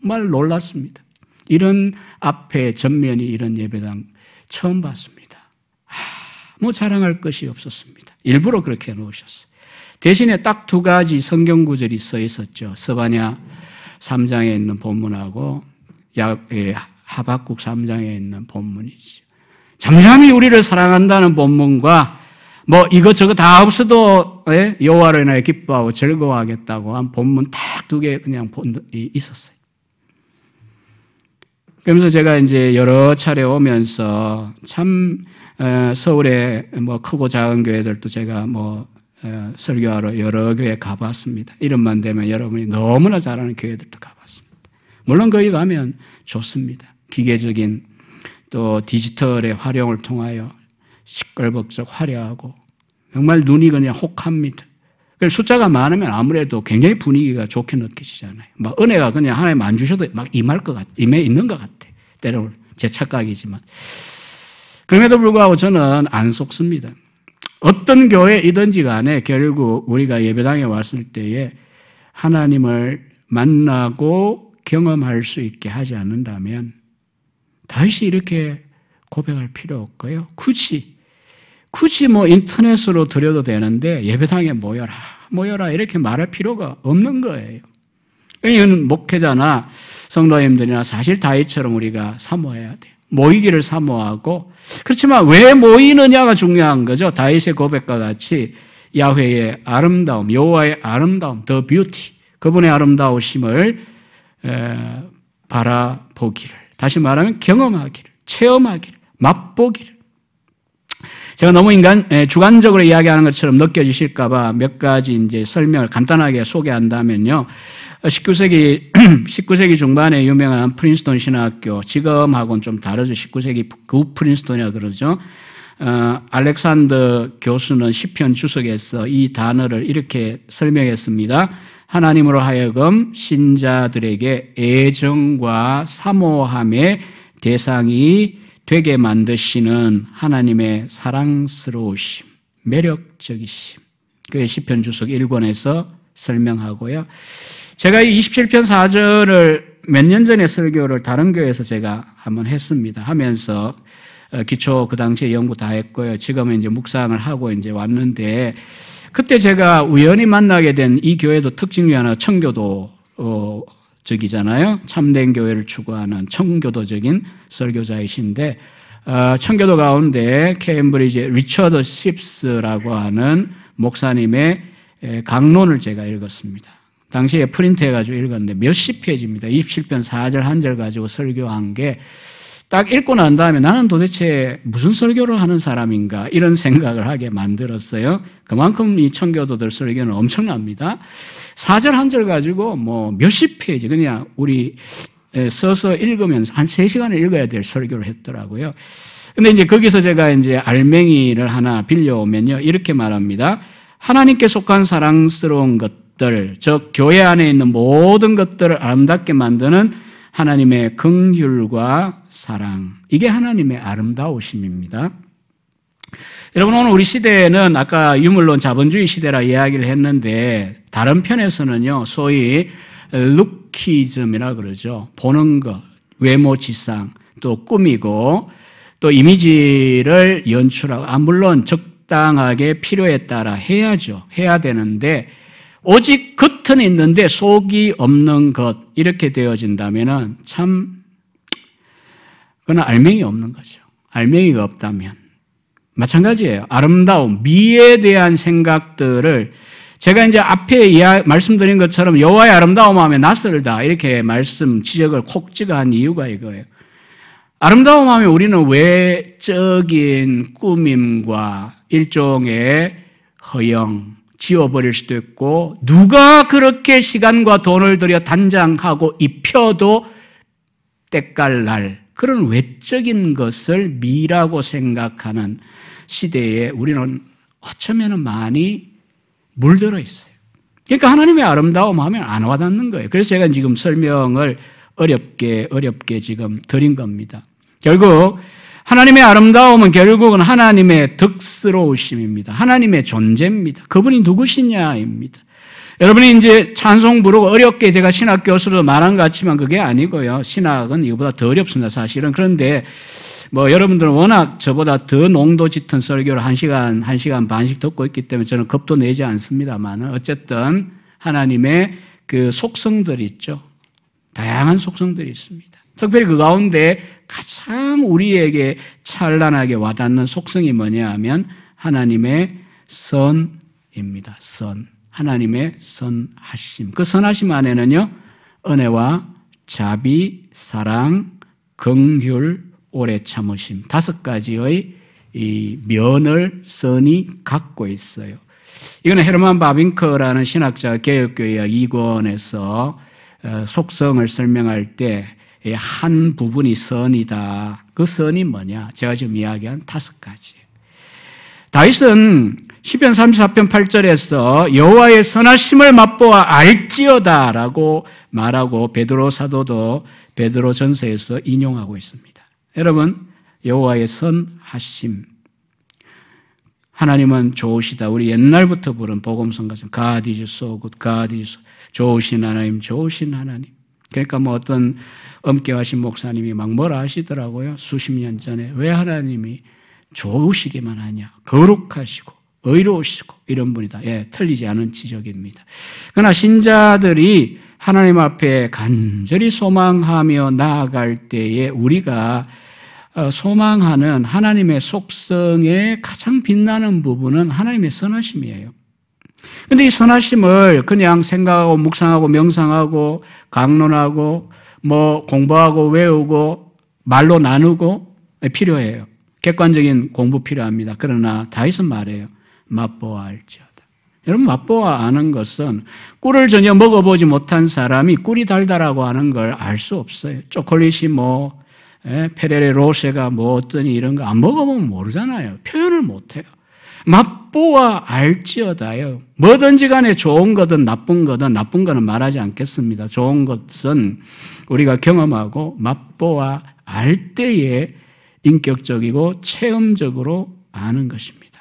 정말 놀랐습니다. 이런 앞에 전면이 이런 예배당 처음 봤습니다. 뭐 자랑할 것이 없었습니다. 일부러 그렇게 놓으셨어요. 대신에 딱 두 가지 성경 구절이 써 있었죠. 서바냐 3장에 있는 본문하고 예, 하박국 3장에 있는 본문이죠. 잠잠히 우리를 사랑한다는 본문과 뭐 이것저것 다 없어도 예, 여호와를 인하여 기뻐하고 즐거워하겠다고 한 본문 딱 두 개 그냥 있었어요. 그러면서 제가 이제 여러 차례 오면서 참 어, 서울에 뭐 크고 작은 교회들도 제가 뭐 어, 설교하러 여러 교회 가봤습니다. 이름만 되면 여러분이 너무나 잘하는 교회들도 가봤습니다. 물론 거기 가면 좋습니다. 기계적인 또 디지털의 활용을 통하여 시끌벅적 화려하고 정말 눈이 그냥 혹합니다. 숫자가 많으면 아무래도 굉장히 분위기가 좋게 느껴지잖아요. 막 은혜가 그냥 하나님 안 주셔도 막 임할 것 같, 임해 있는 것 같아. 때로는 제 착각이지만. 그럼에도 불구하고 저는 안 속습니다. 어떤 교회이든지 간에 결국 우리가 예배당에 왔을 때에 하나님을 만나고 경험할 수 있게 하지 않는다면 다시 이렇게 고백할 필요 없고요. 굳이 굳이 뭐 인터넷으로 드려도 되는데 예배당에 모여라 모여라 이렇게 말할 필요가 없는 거예요. 이건 목회자나 성도님들이나 사실 다이처럼 우리가 사모해야 돼요. 모이기를 사모하고 그렇지만 왜 모이느냐가 중요한 거죠. 다윗의 고백과 같이 야훼의 아름다움, 여호와의 아름다움, 더 뷰티, 그분의 아름다우심을 바라보기를 다시 말하면 경험하기를, 체험하기를, 맛보기를. 제가 너무 인간 예, 주관적으로 이야기하는 것처럼 느껴지실까봐 몇 가지 이제 설명을 간단하게 소개한다면요. 19세기 19세기 중반에 유명한 프린스턴 신학교 지금하고는 좀 다르죠. 19세기 구 프린스턴이라 그러죠. 어, 알렉산더 교수는 시편 주석에서 이 단어를 이렇게 설명했습니다. 하나님으로 하여금 신자들에게 애정과 사모함의 대상이 되게 만드시는 하나님의 사랑스러우심, 매력적이심. 그게 시편 주석 1권에서 설명하고요. 제가 이 27편 4절을 몇 년 전에 설교를 다른 교회에서 제가 한번 했습니다. 하면서 어, 기초 그 당시에 연구 다 했고요. 지금은 이제 묵상을 하고 이제 왔는데 그때 제가 우연히 만나게 된 이 교회도 특징 중 하나 청교도 어, 적이잖아요. 참된 교회를 추구하는 청교도적인 설교자이신데 어, 청교도 가운데 케임브리지 리처드 십스라고 하는 목사님의 강론을 제가 읽었습니다. 당시에 프린트해가지고 읽었는데 몇십 페이지입니다. 27편 4절 한 절 가지고 설교한 게 딱 읽고 난 다음에 나는 도대체 무슨 설교를 하는 사람인가 이런 생각을 하게 만들었어요. 그만큼 이 청교도들 설교는 엄청납니다. 4절 한 절 가지고 뭐 몇십 페이지 그냥 우리 써서 읽으면서 한 3시간을 읽어야 될 설교를 했더라고요. 근데 이제 거기서 제가 이제 알맹이를 하나 빌려오면요. 이렇게 말합니다. 하나님께 속한 사랑스러운 것 들, 즉 교회 안에 있는 모든 것들을 아름답게 만드는 하나님의 긍휼과 사랑. 이게 하나님의 아름다우심입니다. 여러분 오늘 우리 시대에는 아까 유물론 자본주의 시대라 이야기를 했는데 다른 편에서는요 소위 루키즘이라 그러죠 보는 것 외모 지상 또 꾸미고 또 이미지를 연출하고 아 물론 적당하게 필요에 따라 해야죠 해야 되는데 오직 겉은 있는데 속이 없는 것 이렇게 되어진다면 참 그건 알맹이 없는 거죠. 알맹이가 없다면 마찬가지예요. 아름다움, 미에 대한 생각들을 제가 이제 앞에 말씀드린 것처럼 여호와의 아름다움 하면 낯설다 이렇게 말씀 지적을 콕 찍어한 이유가 이거예요. 아름다움 하면 우리는 외적인 꾸밈과 일종의 허영, 지워버릴 수도 있고 누가 그렇게 시간과 돈을 들여 단장하고 입혀도 때깔 날 그런 외적인 것을 미라고 생각하는 시대에 우리는 어쩌면 많이 물들어 있어요. 그러니까 하나님의 아름다움 하면 안 와닿는 거예요. 그래서 제가 지금 설명을 어렵게, 어렵게 지금 드린 겁니다. 결국 하나님의 아름다움은 결국은 하나님의 덕스러우심입니다. 하나님의 존재입니다. 그분이 누구시냐입니다. 여러분이 이제 찬송 부르고 어렵게 제가 신학 교수로 말한 것 같지만 그게 아니고요. 신학은 이거보다 더 어렵습니다, 사실은. 그런데 뭐 여러분들은 워낙 저보다 더 농도 짙은 설교를 한 시간, 한 시간 반씩 듣고 있기 때문에 저는 겁도 내지 않습니다만 어쨌든 하나님의 그 속성들이 있죠. 다양한 속성들이 있습니다. 특별히 그 가운데 가장 우리에게 찬란하게 와닿는 속성이 뭐냐 하면 하나님의 선입니다. 선. 하나님의 선하심. 그 선하심 안에는요, 은혜와 자비, 사랑, 긍휼, 오래 참으심. 다섯 가지의 이 면을 선이 갖고 있어요. 이거는 헤르만 바빙커라는 신학자 개혁교회 2권에서 어, 속성을 설명할 때 한 부분이 선이다. 그 선이 뭐냐? 제가 지금 이야기한 다섯 가지. 다윗은 시편 34편 8절에서 여호와의 선하심을 맛보아 알지어다라고 말하고 베드로 사도도 베드로 전서에서 인용하고 있습니다. 여러분 여호와의 선하심 하나님은 좋으시다. 우리 옛날부터 부른 복음성 같은 God is so good, God is 좋으신 하나님, 좋으신 하나님. 그러니까 뭐 어떤 엄격하신 목사님이 막 뭐라 하시더라고요. 수십 년 전에 왜 하나님이 좋으시기만 하냐. 거룩하시고 의로우시고 이런 분이다. 예, 틀리지 않은 지적입니다. 그러나 신자들이 하나님 앞에 간절히 소망하며 나아갈 때에 우리가 어, 소망하는 하나님의 속성의 가장 빛나는 부분은 하나님의 선하심이에요. 근데 이 선하심을 그냥 생각하고 묵상하고 명상하고 강론하고 뭐 공부하고 외우고 말로 나누고 필요해요. 객관적인 공부 필요합니다. 그러나 다윗은 말해요. 맛보아 알지어다. 여러분 맛보아 아는 것은 꿀을 전혀 먹어보지 못한 사람이 꿀이 달다라고 하는 걸 알 수 없어요. 초콜릿이 뭐 에, 페레레 로쉐가 뭐 어떠니 이런 거 안 먹어보면 모르잖아요. 표현을 못해요. 맛보아 알지어다요. 뭐든지 간에 좋은 거든 나쁜 거든 나쁜 거는 말하지 않겠습니다. 좋은 것은 우리가 경험하고 맛보아 알 때에 인격적이고 체험적으로 아는 것입니다.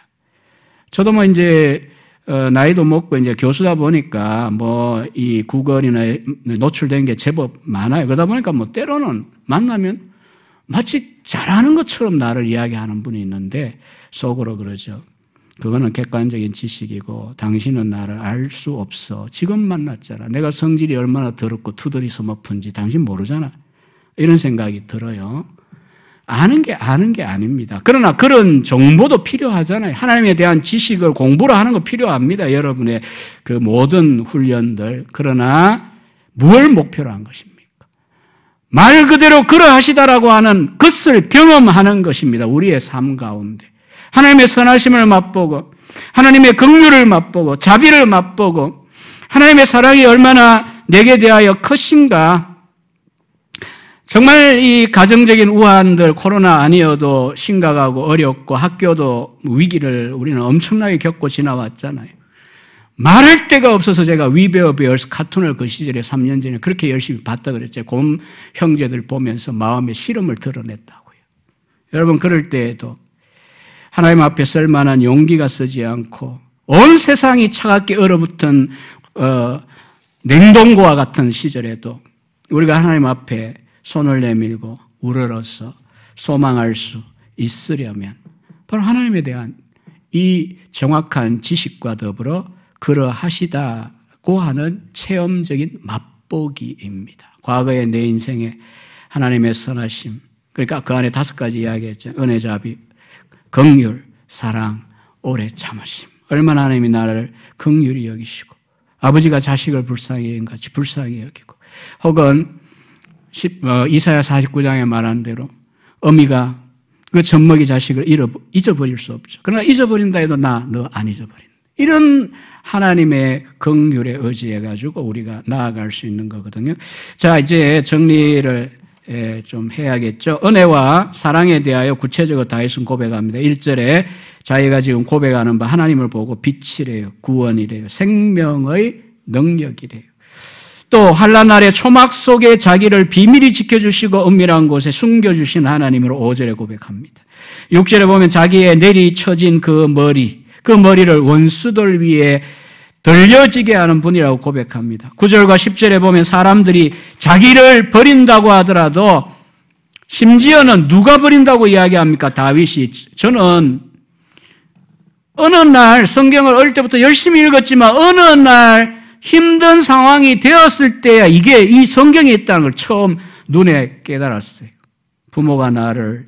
저도 뭐 이제 어, 나이도 먹고 이제 교수다 보니까 뭐 이 구걸이나 노출된 게 제법 많아요. 그러다 보니까 뭐 때로는 만나면 마치 잘하는 것처럼 나를 이야기하는 분이 있는데 속으로 그러죠. 그거는 객관적인 지식이고 당신은 나를 알 수 없어. 지금 만났잖아. 내가 성질이 얼마나 더럽고 투덜이 서먹픈지 당신 모르잖아. 이런 생각이 들어요. 아는 게 아는 게 아닙니다. 그러나 그런 정보도 필요하잖아요. 하나님에 대한 지식을 공부를 하는 거 필요합니다. 여러분의 그 모든 훈련들. 그러나 무엇 목표로 한 것입니까? 말 그대로 그러하시다라고 하는 것을 경험하는 것입니다. 우리의 삶 가운데. 하나님의 선하심을 맛보고 하나님의 긍휼을 맛보고 자비를 맛보고 하나님의 사랑이 얼마나 내게 대하여 크신가 정말 이 가정적인 우환들 코로나 아니어도 심각하고 어렵고 학교도 위기를 우리는 엄청나게 겪고 지나왔잖아요. 말할 데가 없어서 제가 위베어 베어스 카툰을 그 시절에 3년 전에 그렇게 열심히 봤다 그랬죠. 곰 형제들 보면서 마음의 시름을 드러냈다고요. 여러분 그럴 때에도 하나님 앞에 쓸 만한 용기가 쓰지 않고 온 세상이 차갑게 얼어붙은 어, 냉동고와 같은 시절에도 우리가 하나님 앞에 손을 내밀고 우러러서 소망할 수 있으려면 바로 하나님에 대한 이 정확한 지식과 더불어 그러하시다고 하는 체험적인 맛보기입니다. 과거의 내 인생에 하나님의 선하심, 그러니까 그 안에 다섯 가지 이야기했죠. 은혜 자비, 긍휼, 사랑, 오래 참으심. 얼마나 하나님이 나를 긍휼히 여기시고 아버지가 자식을 불쌍히 여긴 같이 불쌍히 여기고 혹은 어, 이사야 49장에 말한 대로 어미가 그 젖먹이 자식을 잊어버릴 수 없죠. 그러나 잊어버린다 해도 나 너 안 잊어버린다. 이런 하나님의 긍휼에 의지해 가지고 우리가 나아갈 수 있는 거거든요. 자, 이제 정리를 좀 해야겠죠. 은혜와 사랑에 대하여 구체적으로 다윗은 고백합니다. 1절에 자기가 지금 고백하는 바 하나님을 보고 빛이래요. 구원이래요. 생명의 능력이래요. 또 환란 날에 초막 속에 자기를 비밀히 지켜주시고 은밀한 곳에 숨겨주신 하나님으로 5절에 고백합니다. 6절에 보면 자기의 내리쳐진 그 머리, 그 머리를 원수들 위에 들려지게 하는 분이라고 고백합니다. 9절과 10절에 보면 사람들이 자기를 버린다고 하더라도 심지어는 누가 버린다고 이야기합니까? 다윗이. 저는 어느 날 성경을 어릴 때부터 열심히 읽었지만 어느 날 힘든 상황이 되었을 때야 이게 이 성경에 있다는 걸 처음 눈에 깨달았어요. 부모가 나를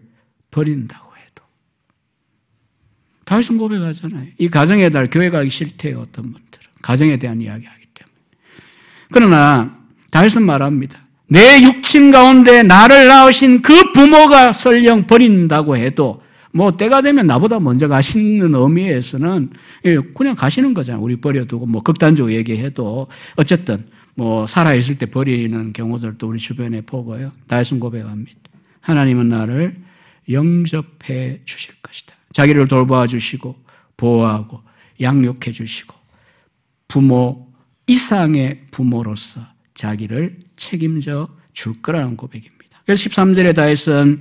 버린다고 해도. 다윗은 고백하잖아요. 이 가정에 달 교회 가기 싫대요. 어떤 분들은. 가정에 대한 이야기 하기 때문에. 그러나 다윗은 말합니다. 내 육친 가운데 나를 낳으신 그 부모가 설령 버린다고 해도 뭐 때가 되면 나보다 먼저 가시는 의미에서는 예, 그냥 가시는 거잖아요. 우리 버려두고 뭐 극단적으로 얘기해도 어쨌든 뭐 살아있을 때 버리는 경우들도 우리 주변에 보고요. 다윗은 고백합니다. 하나님은 나를 영접해 주실 것이다. 자기를 돌보아 주시고 보호하고 양육해 주시고 부모 이상의 부모로서 자기를 책임져 줄 거라는 고백입니다. 그래서 13절에 다윗은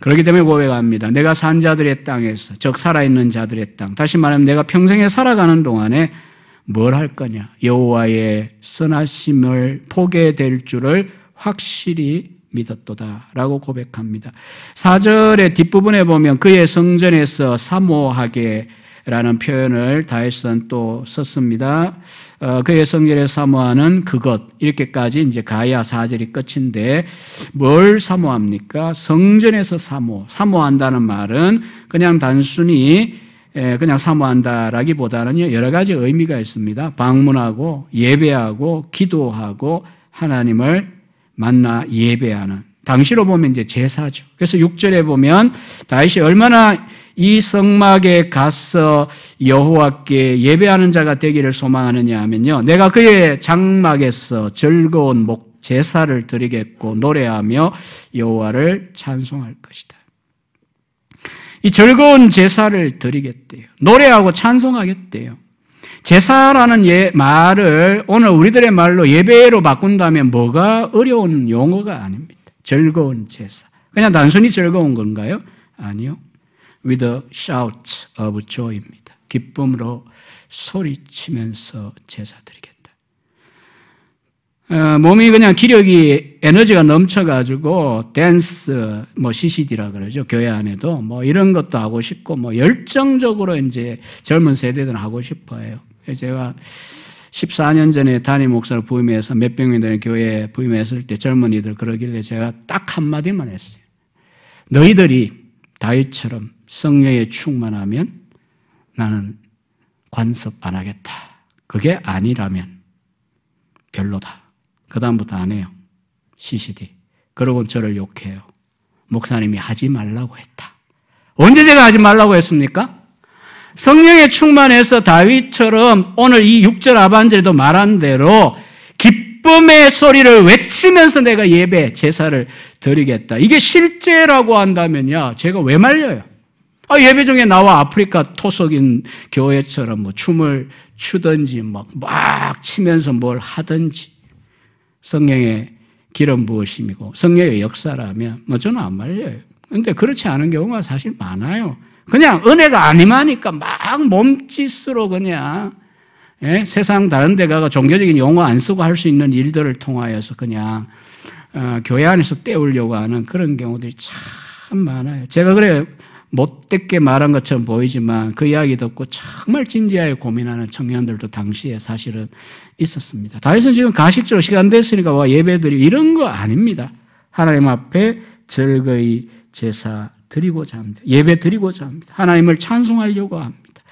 그렇기 때문에 고백합니다. 내가 산 자들의 땅에서, 즉 살아있는 자들의 땅. 다시 말하면 내가 평생에 살아가는 동안에 뭘 할 거냐? 여호와의 선하심을 보게 될 줄을 확실히 믿었도다라고 고백합니다. 4절의 뒷부분에 보면 그의 성전에서 사모하게 라는 표현을 다윗은 또 썼습니다. 어, 그의 성결에 사모하는 그것 이렇게까지 이제 가야 사절이 끝인데 뭘 사모합니까? 성전에서 사모 사모한다는 말은 그냥 단순히 그냥 사모한다라기보다는 여러 가지 의미가 있습니다. 방문하고 예배하고 기도하고 하나님을 만나 예배하는 당시로 보면 이제 제사죠. 그래서 6절에 보면 다윗이 얼마나 이 성막에 가서 여호와께 예배하는 자가 되기를 소망하느냐 하면요. 내가 그의 장막에서 즐거운 목 제사를 드리겠고 노래하며 여호와를 찬송할 것이다. 이 즐거운 제사를 드리겠대요. 노래하고 찬송하겠대요. 제사라는 예, 말을 오늘 우리들의 말로 예배로 바꾼다면 뭐가 어려운 용어가 아닙니다. 즐거운 제사. 그냥 단순히 즐거운 건가요? 아니요. With a shout of joy입니다. 기쁨으로 소리치면서 제사 드리겠다. 어, 몸이 그냥 기력이 에너지가 넘쳐가지고 댄스 뭐 CCD라 그러죠 교회 안에도 뭐 이런 것도 하고 싶고 뭐 열정적으로 이제 젊은 세대들은 하고 싶어요. 제가 14년 전에 담임 목사를 부임해서 몇백 명 되는 교회에 부임했을 때 젊은이들 그러길래 제가 딱 한마디만 했어요. 너희들이 다윗처럼 성령에 충만하면 나는 관섭 안 하겠다. 그게 아니라면 별로다. 그다음부터 안 해요. CCD. 그러고 저를 욕해요. 목사님이 하지 말라고 했다. 언제 제가 하지 말라고 했습니까? 성령에 충만해서 다윗처럼 오늘 이 6절 아반절에도 말한 대로 기쁨의 소리를 외치면서 내가 예배, 제사를 드리겠다. 이게 실제라고 한다면요. 제가 왜 말려요? 아, 예배 중에 나와 아프리카 토속인 교회처럼 뭐 춤을 추든지 막, 막 치면서 뭘 하든지 성령의 기름 부으심이고 성령의 역사라면 뭐 저는 안 말려요. 근데 그렇지 않은 경우가 사실 많아요. 그냥 은혜가 아니마니까 막 몸짓으로 그냥 예? 세상 다른 데 가가 종교적인 용어 안 쓰고 할 수 있는 일들을 통하여서 그냥 어, 교회 안에서 때우려고 하는 그런 경우들이 참 많아요. 제가 그래 못되게 말한 것처럼 보이지만 그 이야기 듣고 정말 진지하게 고민하는 청년들도 당시에 사실은 있었습니다. 다윗은 지금 가식적으로 시간 됐으니까 와 예배드리 이런 거 아닙니다. 하나님 앞에 즐거이 제사 드리고자 합니다. 예배 드리고자 합니다. 하나님을 찬송하려고 합니다.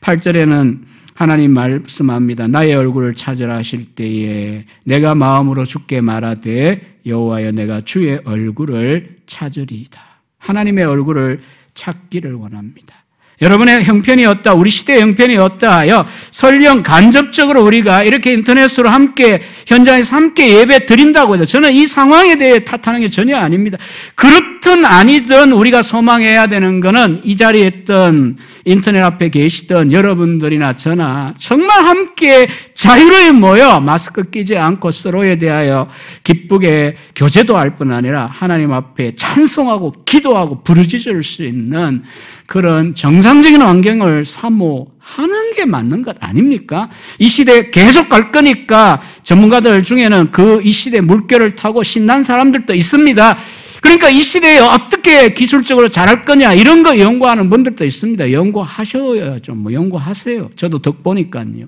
8절에는 하나님 말씀합니다. 나의 얼굴을 찾으라 하실 때에 내가 마음으로 죽게 말하되 여호와여 내가 주의 얼굴을 찾으리이다. 하나님의 얼굴을 찾기를 원합니다. 여러분의 형편이 없다, 우리 시대의 형편이 없다 하여 설령 간접적으로 우리가 이렇게 인터넷으로 함께 현장에서 함께 예배 드린다고 해서 저는 이 상황에 대해 탓하는 게 전혀 아닙니다. 그렇든 아니든 우리가 소망해야 되는 것은 이 자리에 있던 인터넷 앞에 계시던 여러분들이나 저나 정말 함께 자유로이 모여 마스크 끼지 않고 서로에 대하여 기쁘게 교제도 할 뿐 아니라 하나님 앞에 찬송하고 기도하고 부르짖을 수 있는 그런 정 상적인 환경을 사모하는 게 맞는 것 아닙니까? 이 시대에 계속 갈 거니까 전문가들 중에는 그 이 시대 물결을 타고 신난 사람들도 있습니다. 그러니까 이 시대에 어떻게 기술적으로 잘할 거냐 이런 거 연구하는 분들도 있습니다. 연구하셔야죠. 뭐 연구하세요. 저도 덕 보니까요.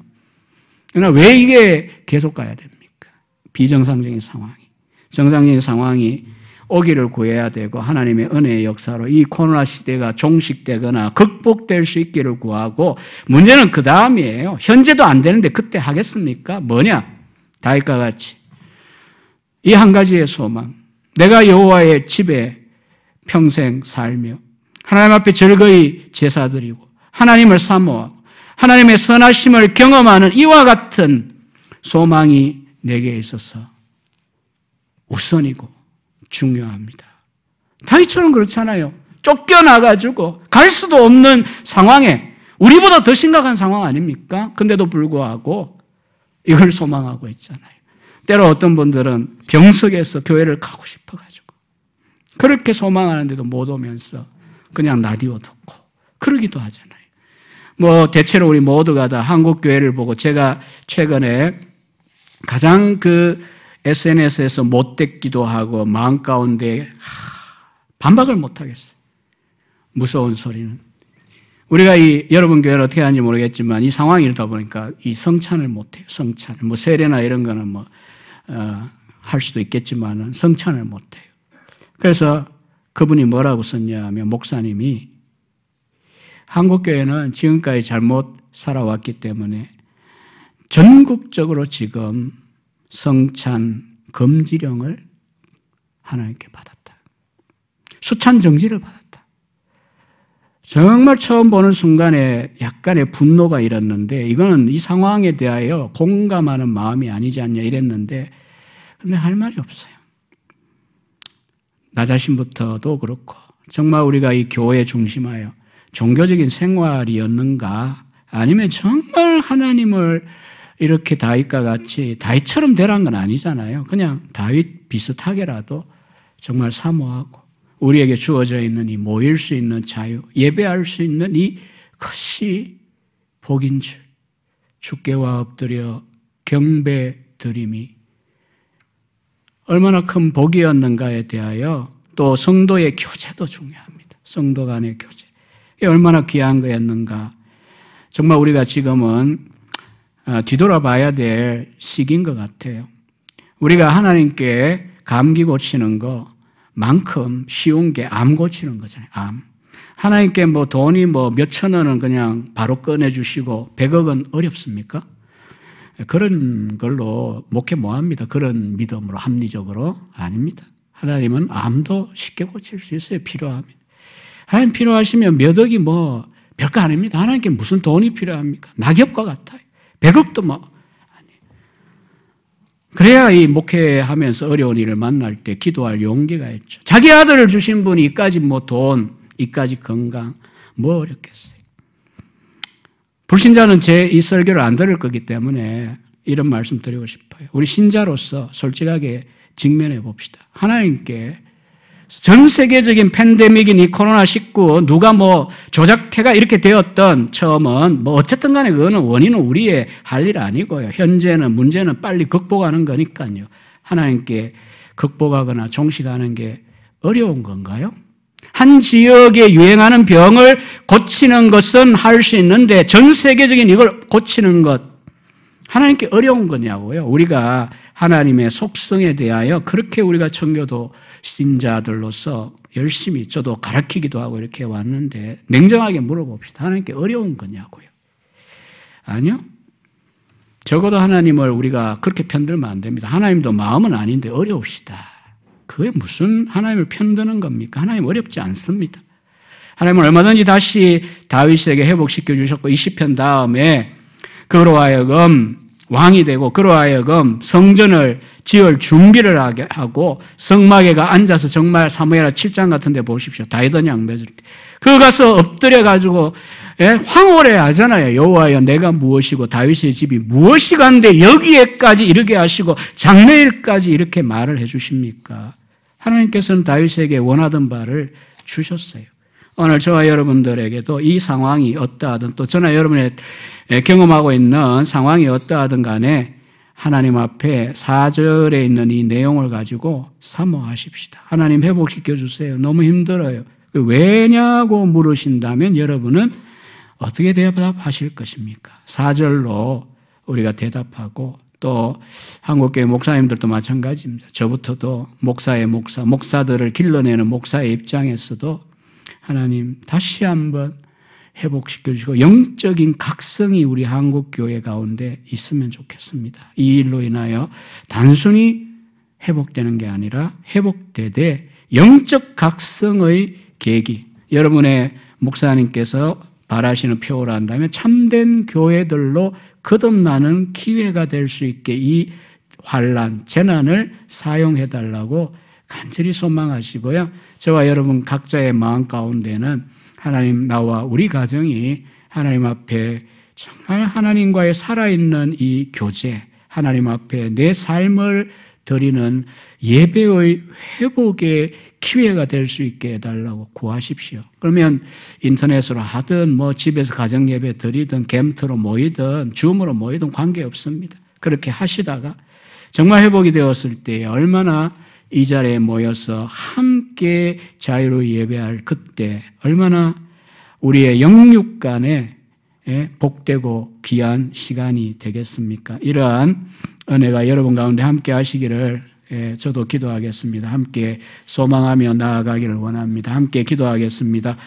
그러나 왜 이게 계속 가야 됩니까? 비정상적인 상황이. 정상적인 상황이 오기를 구해야 되고 하나님의 은혜의 역사로 이 코로나 시대가 종식되거나 극복될 수 있기를 구하고 문제는 그 다음이에요. 현재도 안 되는데 그때 하겠습니까? 뭐냐? 다윗과 같이 이 한 가지의 소망. 내가 여호와의 집에 평생 살며 하나님 앞에 즐거이 제사드리고 하나님을 사모하고 하나님의 선하심을 경험하는 이와 같은 소망이 내게 있어서 우선이고 중요합니다. 다윗처럼 그렇잖아요. 쫓겨나가지고 갈 수도 없는 상황에 우리보다 더 심각한 상황 아닙니까? 근데도 불구하고 이걸 소망하고 있잖아요. 때로 어떤 분들은 병석에서 교회를 가고 싶어가지고 그렇게 소망하는데도 못 오면서 그냥 라디오 듣고 그러기도 하잖아요. 뭐 대체로 우리 모두가 다 한국 교회를 보고 제가 최근에 가장 그 SNS에서 못됐기도 하고 마음 가운데 반박을 못 하겠어요. 무서운 소리는 우리가 이 여러분 교회를 어떻게 하는지 모르겠지만 이 상황이 이러다 보니까 이 성찬을 못 해요. 성찬. 뭐 세례나 이런 거는 뭐 어, 할 수도 있겠지만은 성찬을 못해요. 그래서 그분이 뭐라고 썼냐 하면 목사님이 한국교회는 지금까지 잘못 살아왔기 때문에 전국적으로 지금 성찬 금지령을 하나님께 받았다. 수찬 정지를 받았다. 정말 처음 보는 순간에 약간의 분노가 일었는데 이거는 이 상황에 대하여 공감하는 마음이 아니지 않냐 이랬는데 근데 할 말이 없어요. 나 자신부터도 그렇고 정말 우리가 이 교회 중심하여 종교적인 생활이었는가 아니면 정말 하나님을 이렇게 다윗과 같이 다윗처럼 되란 건 아니잖아요. 그냥 다윗 비슷하게라도 정말 사모하고 우리에게 주어져 있는 이 모일 수 있는 자유, 예배할 수 있는 이 것이 복인 줄 주께와 엎드려 경배 드림이 얼마나 큰 복이었는가에 대하여 또 성도의 교제도 중요합니다. 성도 간의 교제. 얼마나 귀한 거였는가. 정말 우리가 지금은 어, 뒤돌아봐야 될 시기인 것 같아요. 우리가 하나님께 감기 고치는 것만큼 쉬운 게 암 고치는 거잖아요. 암. 하나님께 뭐 돈이 뭐 몇천 원은 그냥 바로 꺼내주시고 백억은 어렵습니까? 그런 걸로 목회 뭐합니다. 그런 믿음으로 합리적으로 아닙니다. 하나님은 암도 쉽게 고칠 수 있어요. 필요하면. 하나님 필요하시면 몇 억이 뭐 별거 아닙니다. 하나님께 무슨 돈이 필요합니까? 낙엽과 같아요. 백억도 뭐 아니. 그래야 이 목회하면서 어려운 일을 만날 때 기도할 용기가 있죠. 자기 아들을 주신 분이 이까지 뭐 돈, 이까지 건강, 뭐 어렵겠어요. 불신자는 제 이 설교를 안 들을 거기 때문에 이런 말씀 드리고 싶어요. 우리 신자로서 솔직하게 직면해 봅시다. 하나님께 전 세계적인 팬데믹인 이 코로나19 누가 뭐 조작해가 이렇게 되었던 처음은 뭐 어쨌든 간에 그거는 원인은 우리의 할 일 아니고요. 현재는 문제는 빨리 극복하는 거니까요. 하나님께 극복하거나 종식하는 게 어려운 건가요? 한 지역에 유행하는 병을 고치는 것은 할 수 있는데 전 세계적인 이걸 고치는 것 하나님께 어려운 거냐고요. 우리가 하나님의 속성에 대하여 그렇게 우리가 청교도 신자들로서 열심히 저도 가르치기도 하고 이렇게 왔는데 냉정하게 물어봅시다. 하나님께 어려운 거냐고요. 아니요. 적어도 하나님을 우리가 그렇게 편들면 안 됩니다. 하나님도 마음은 아닌데 어려우시다. 그게 무슨 하나님을 편드는 겁니까? 하나님 어렵지 않습니다. 하나님은 얼마든지 다시 다윗에게 회복시켜 주셨고 20편 다음에 그로 하여금 왕이 되고 그로 하여금 성전을 지을 준비를 하게 하고 성막에가 앉아서 정말 사무엘하 7장 같은 데 보십시오. 다이던 양매줄 때. 그 가서 엎드려 가지고 예? 황홀해 하잖아요. 여호와여 내가 무엇이고 다윗의 집이 무엇이간데 여기에까지 이르게 하시고 장래일까지 이렇게 말을 해 주십니까? 하나님께서는 다윗에게 원하던 바를 주셨어요. 오늘 저와 여러분들에게도 이 상황이 어떠하든 또 저나 여러분의 경험하고 있는 상황이 어떠하든 간에 하나님 앞에 사절에 있는 이 내용을 가지고 사모하십시다. 하나님 회복시켜 주세요. 너무 힘들어요. 그 왜냐고 물으신다면 여러분은 어떻게 대답하실 것입니까? 사절로 우리가 대답하고 또 한국교회 목사님들도 마찬가지입니다. 저부터도 목사의 목사, 목사들을 길러내는 목사의 입장에서도 하나님 다시 한번 회복시켜 주시고 영적인 각성이 우리 한국 교회 가운데 있으면 좋겠습니다. 이 일로 인하여 단순히 회복되는 게 아니라 회복되되 영적 각성의 계기. 여러분의 목사님께서 바라시는 표를 한다면 참된 교회들로 거듭나는 기회가 될 수 있게 이 환란, 재난을 사용해 달라고 간절히 소망하시고요. 저와 여러분 각자의 마음 가운데는 하나님 나와 우리 가정이 하나님 앞에 정말 하나님과의 살아있는 이 교제, 하나님 앞에 내 삶을 드리는 예배의 회복의 기회가 될 수 있게 해달라고 구하십시오. 그러면 인터넷으로 하든 뭐 집에서 가정 예배 드리든 캠트로 모이든 줌으로 모이든 관계없습니다. 그렇게 하시다가 정말 회복이 되었을 때 얼마나 이 자리에 모여서 함께 자유로 예배할 그때 얼마나 우리의 영육 간에 예, 복되고 귀한 시간이 되겠습니까? 이러한 은혜가 여러분 가운데 함께 하시기를 예, 저도 기도하겠습니다. 함께 소망하며 나아가기를 원합니다. 함께 기도하겠습니다.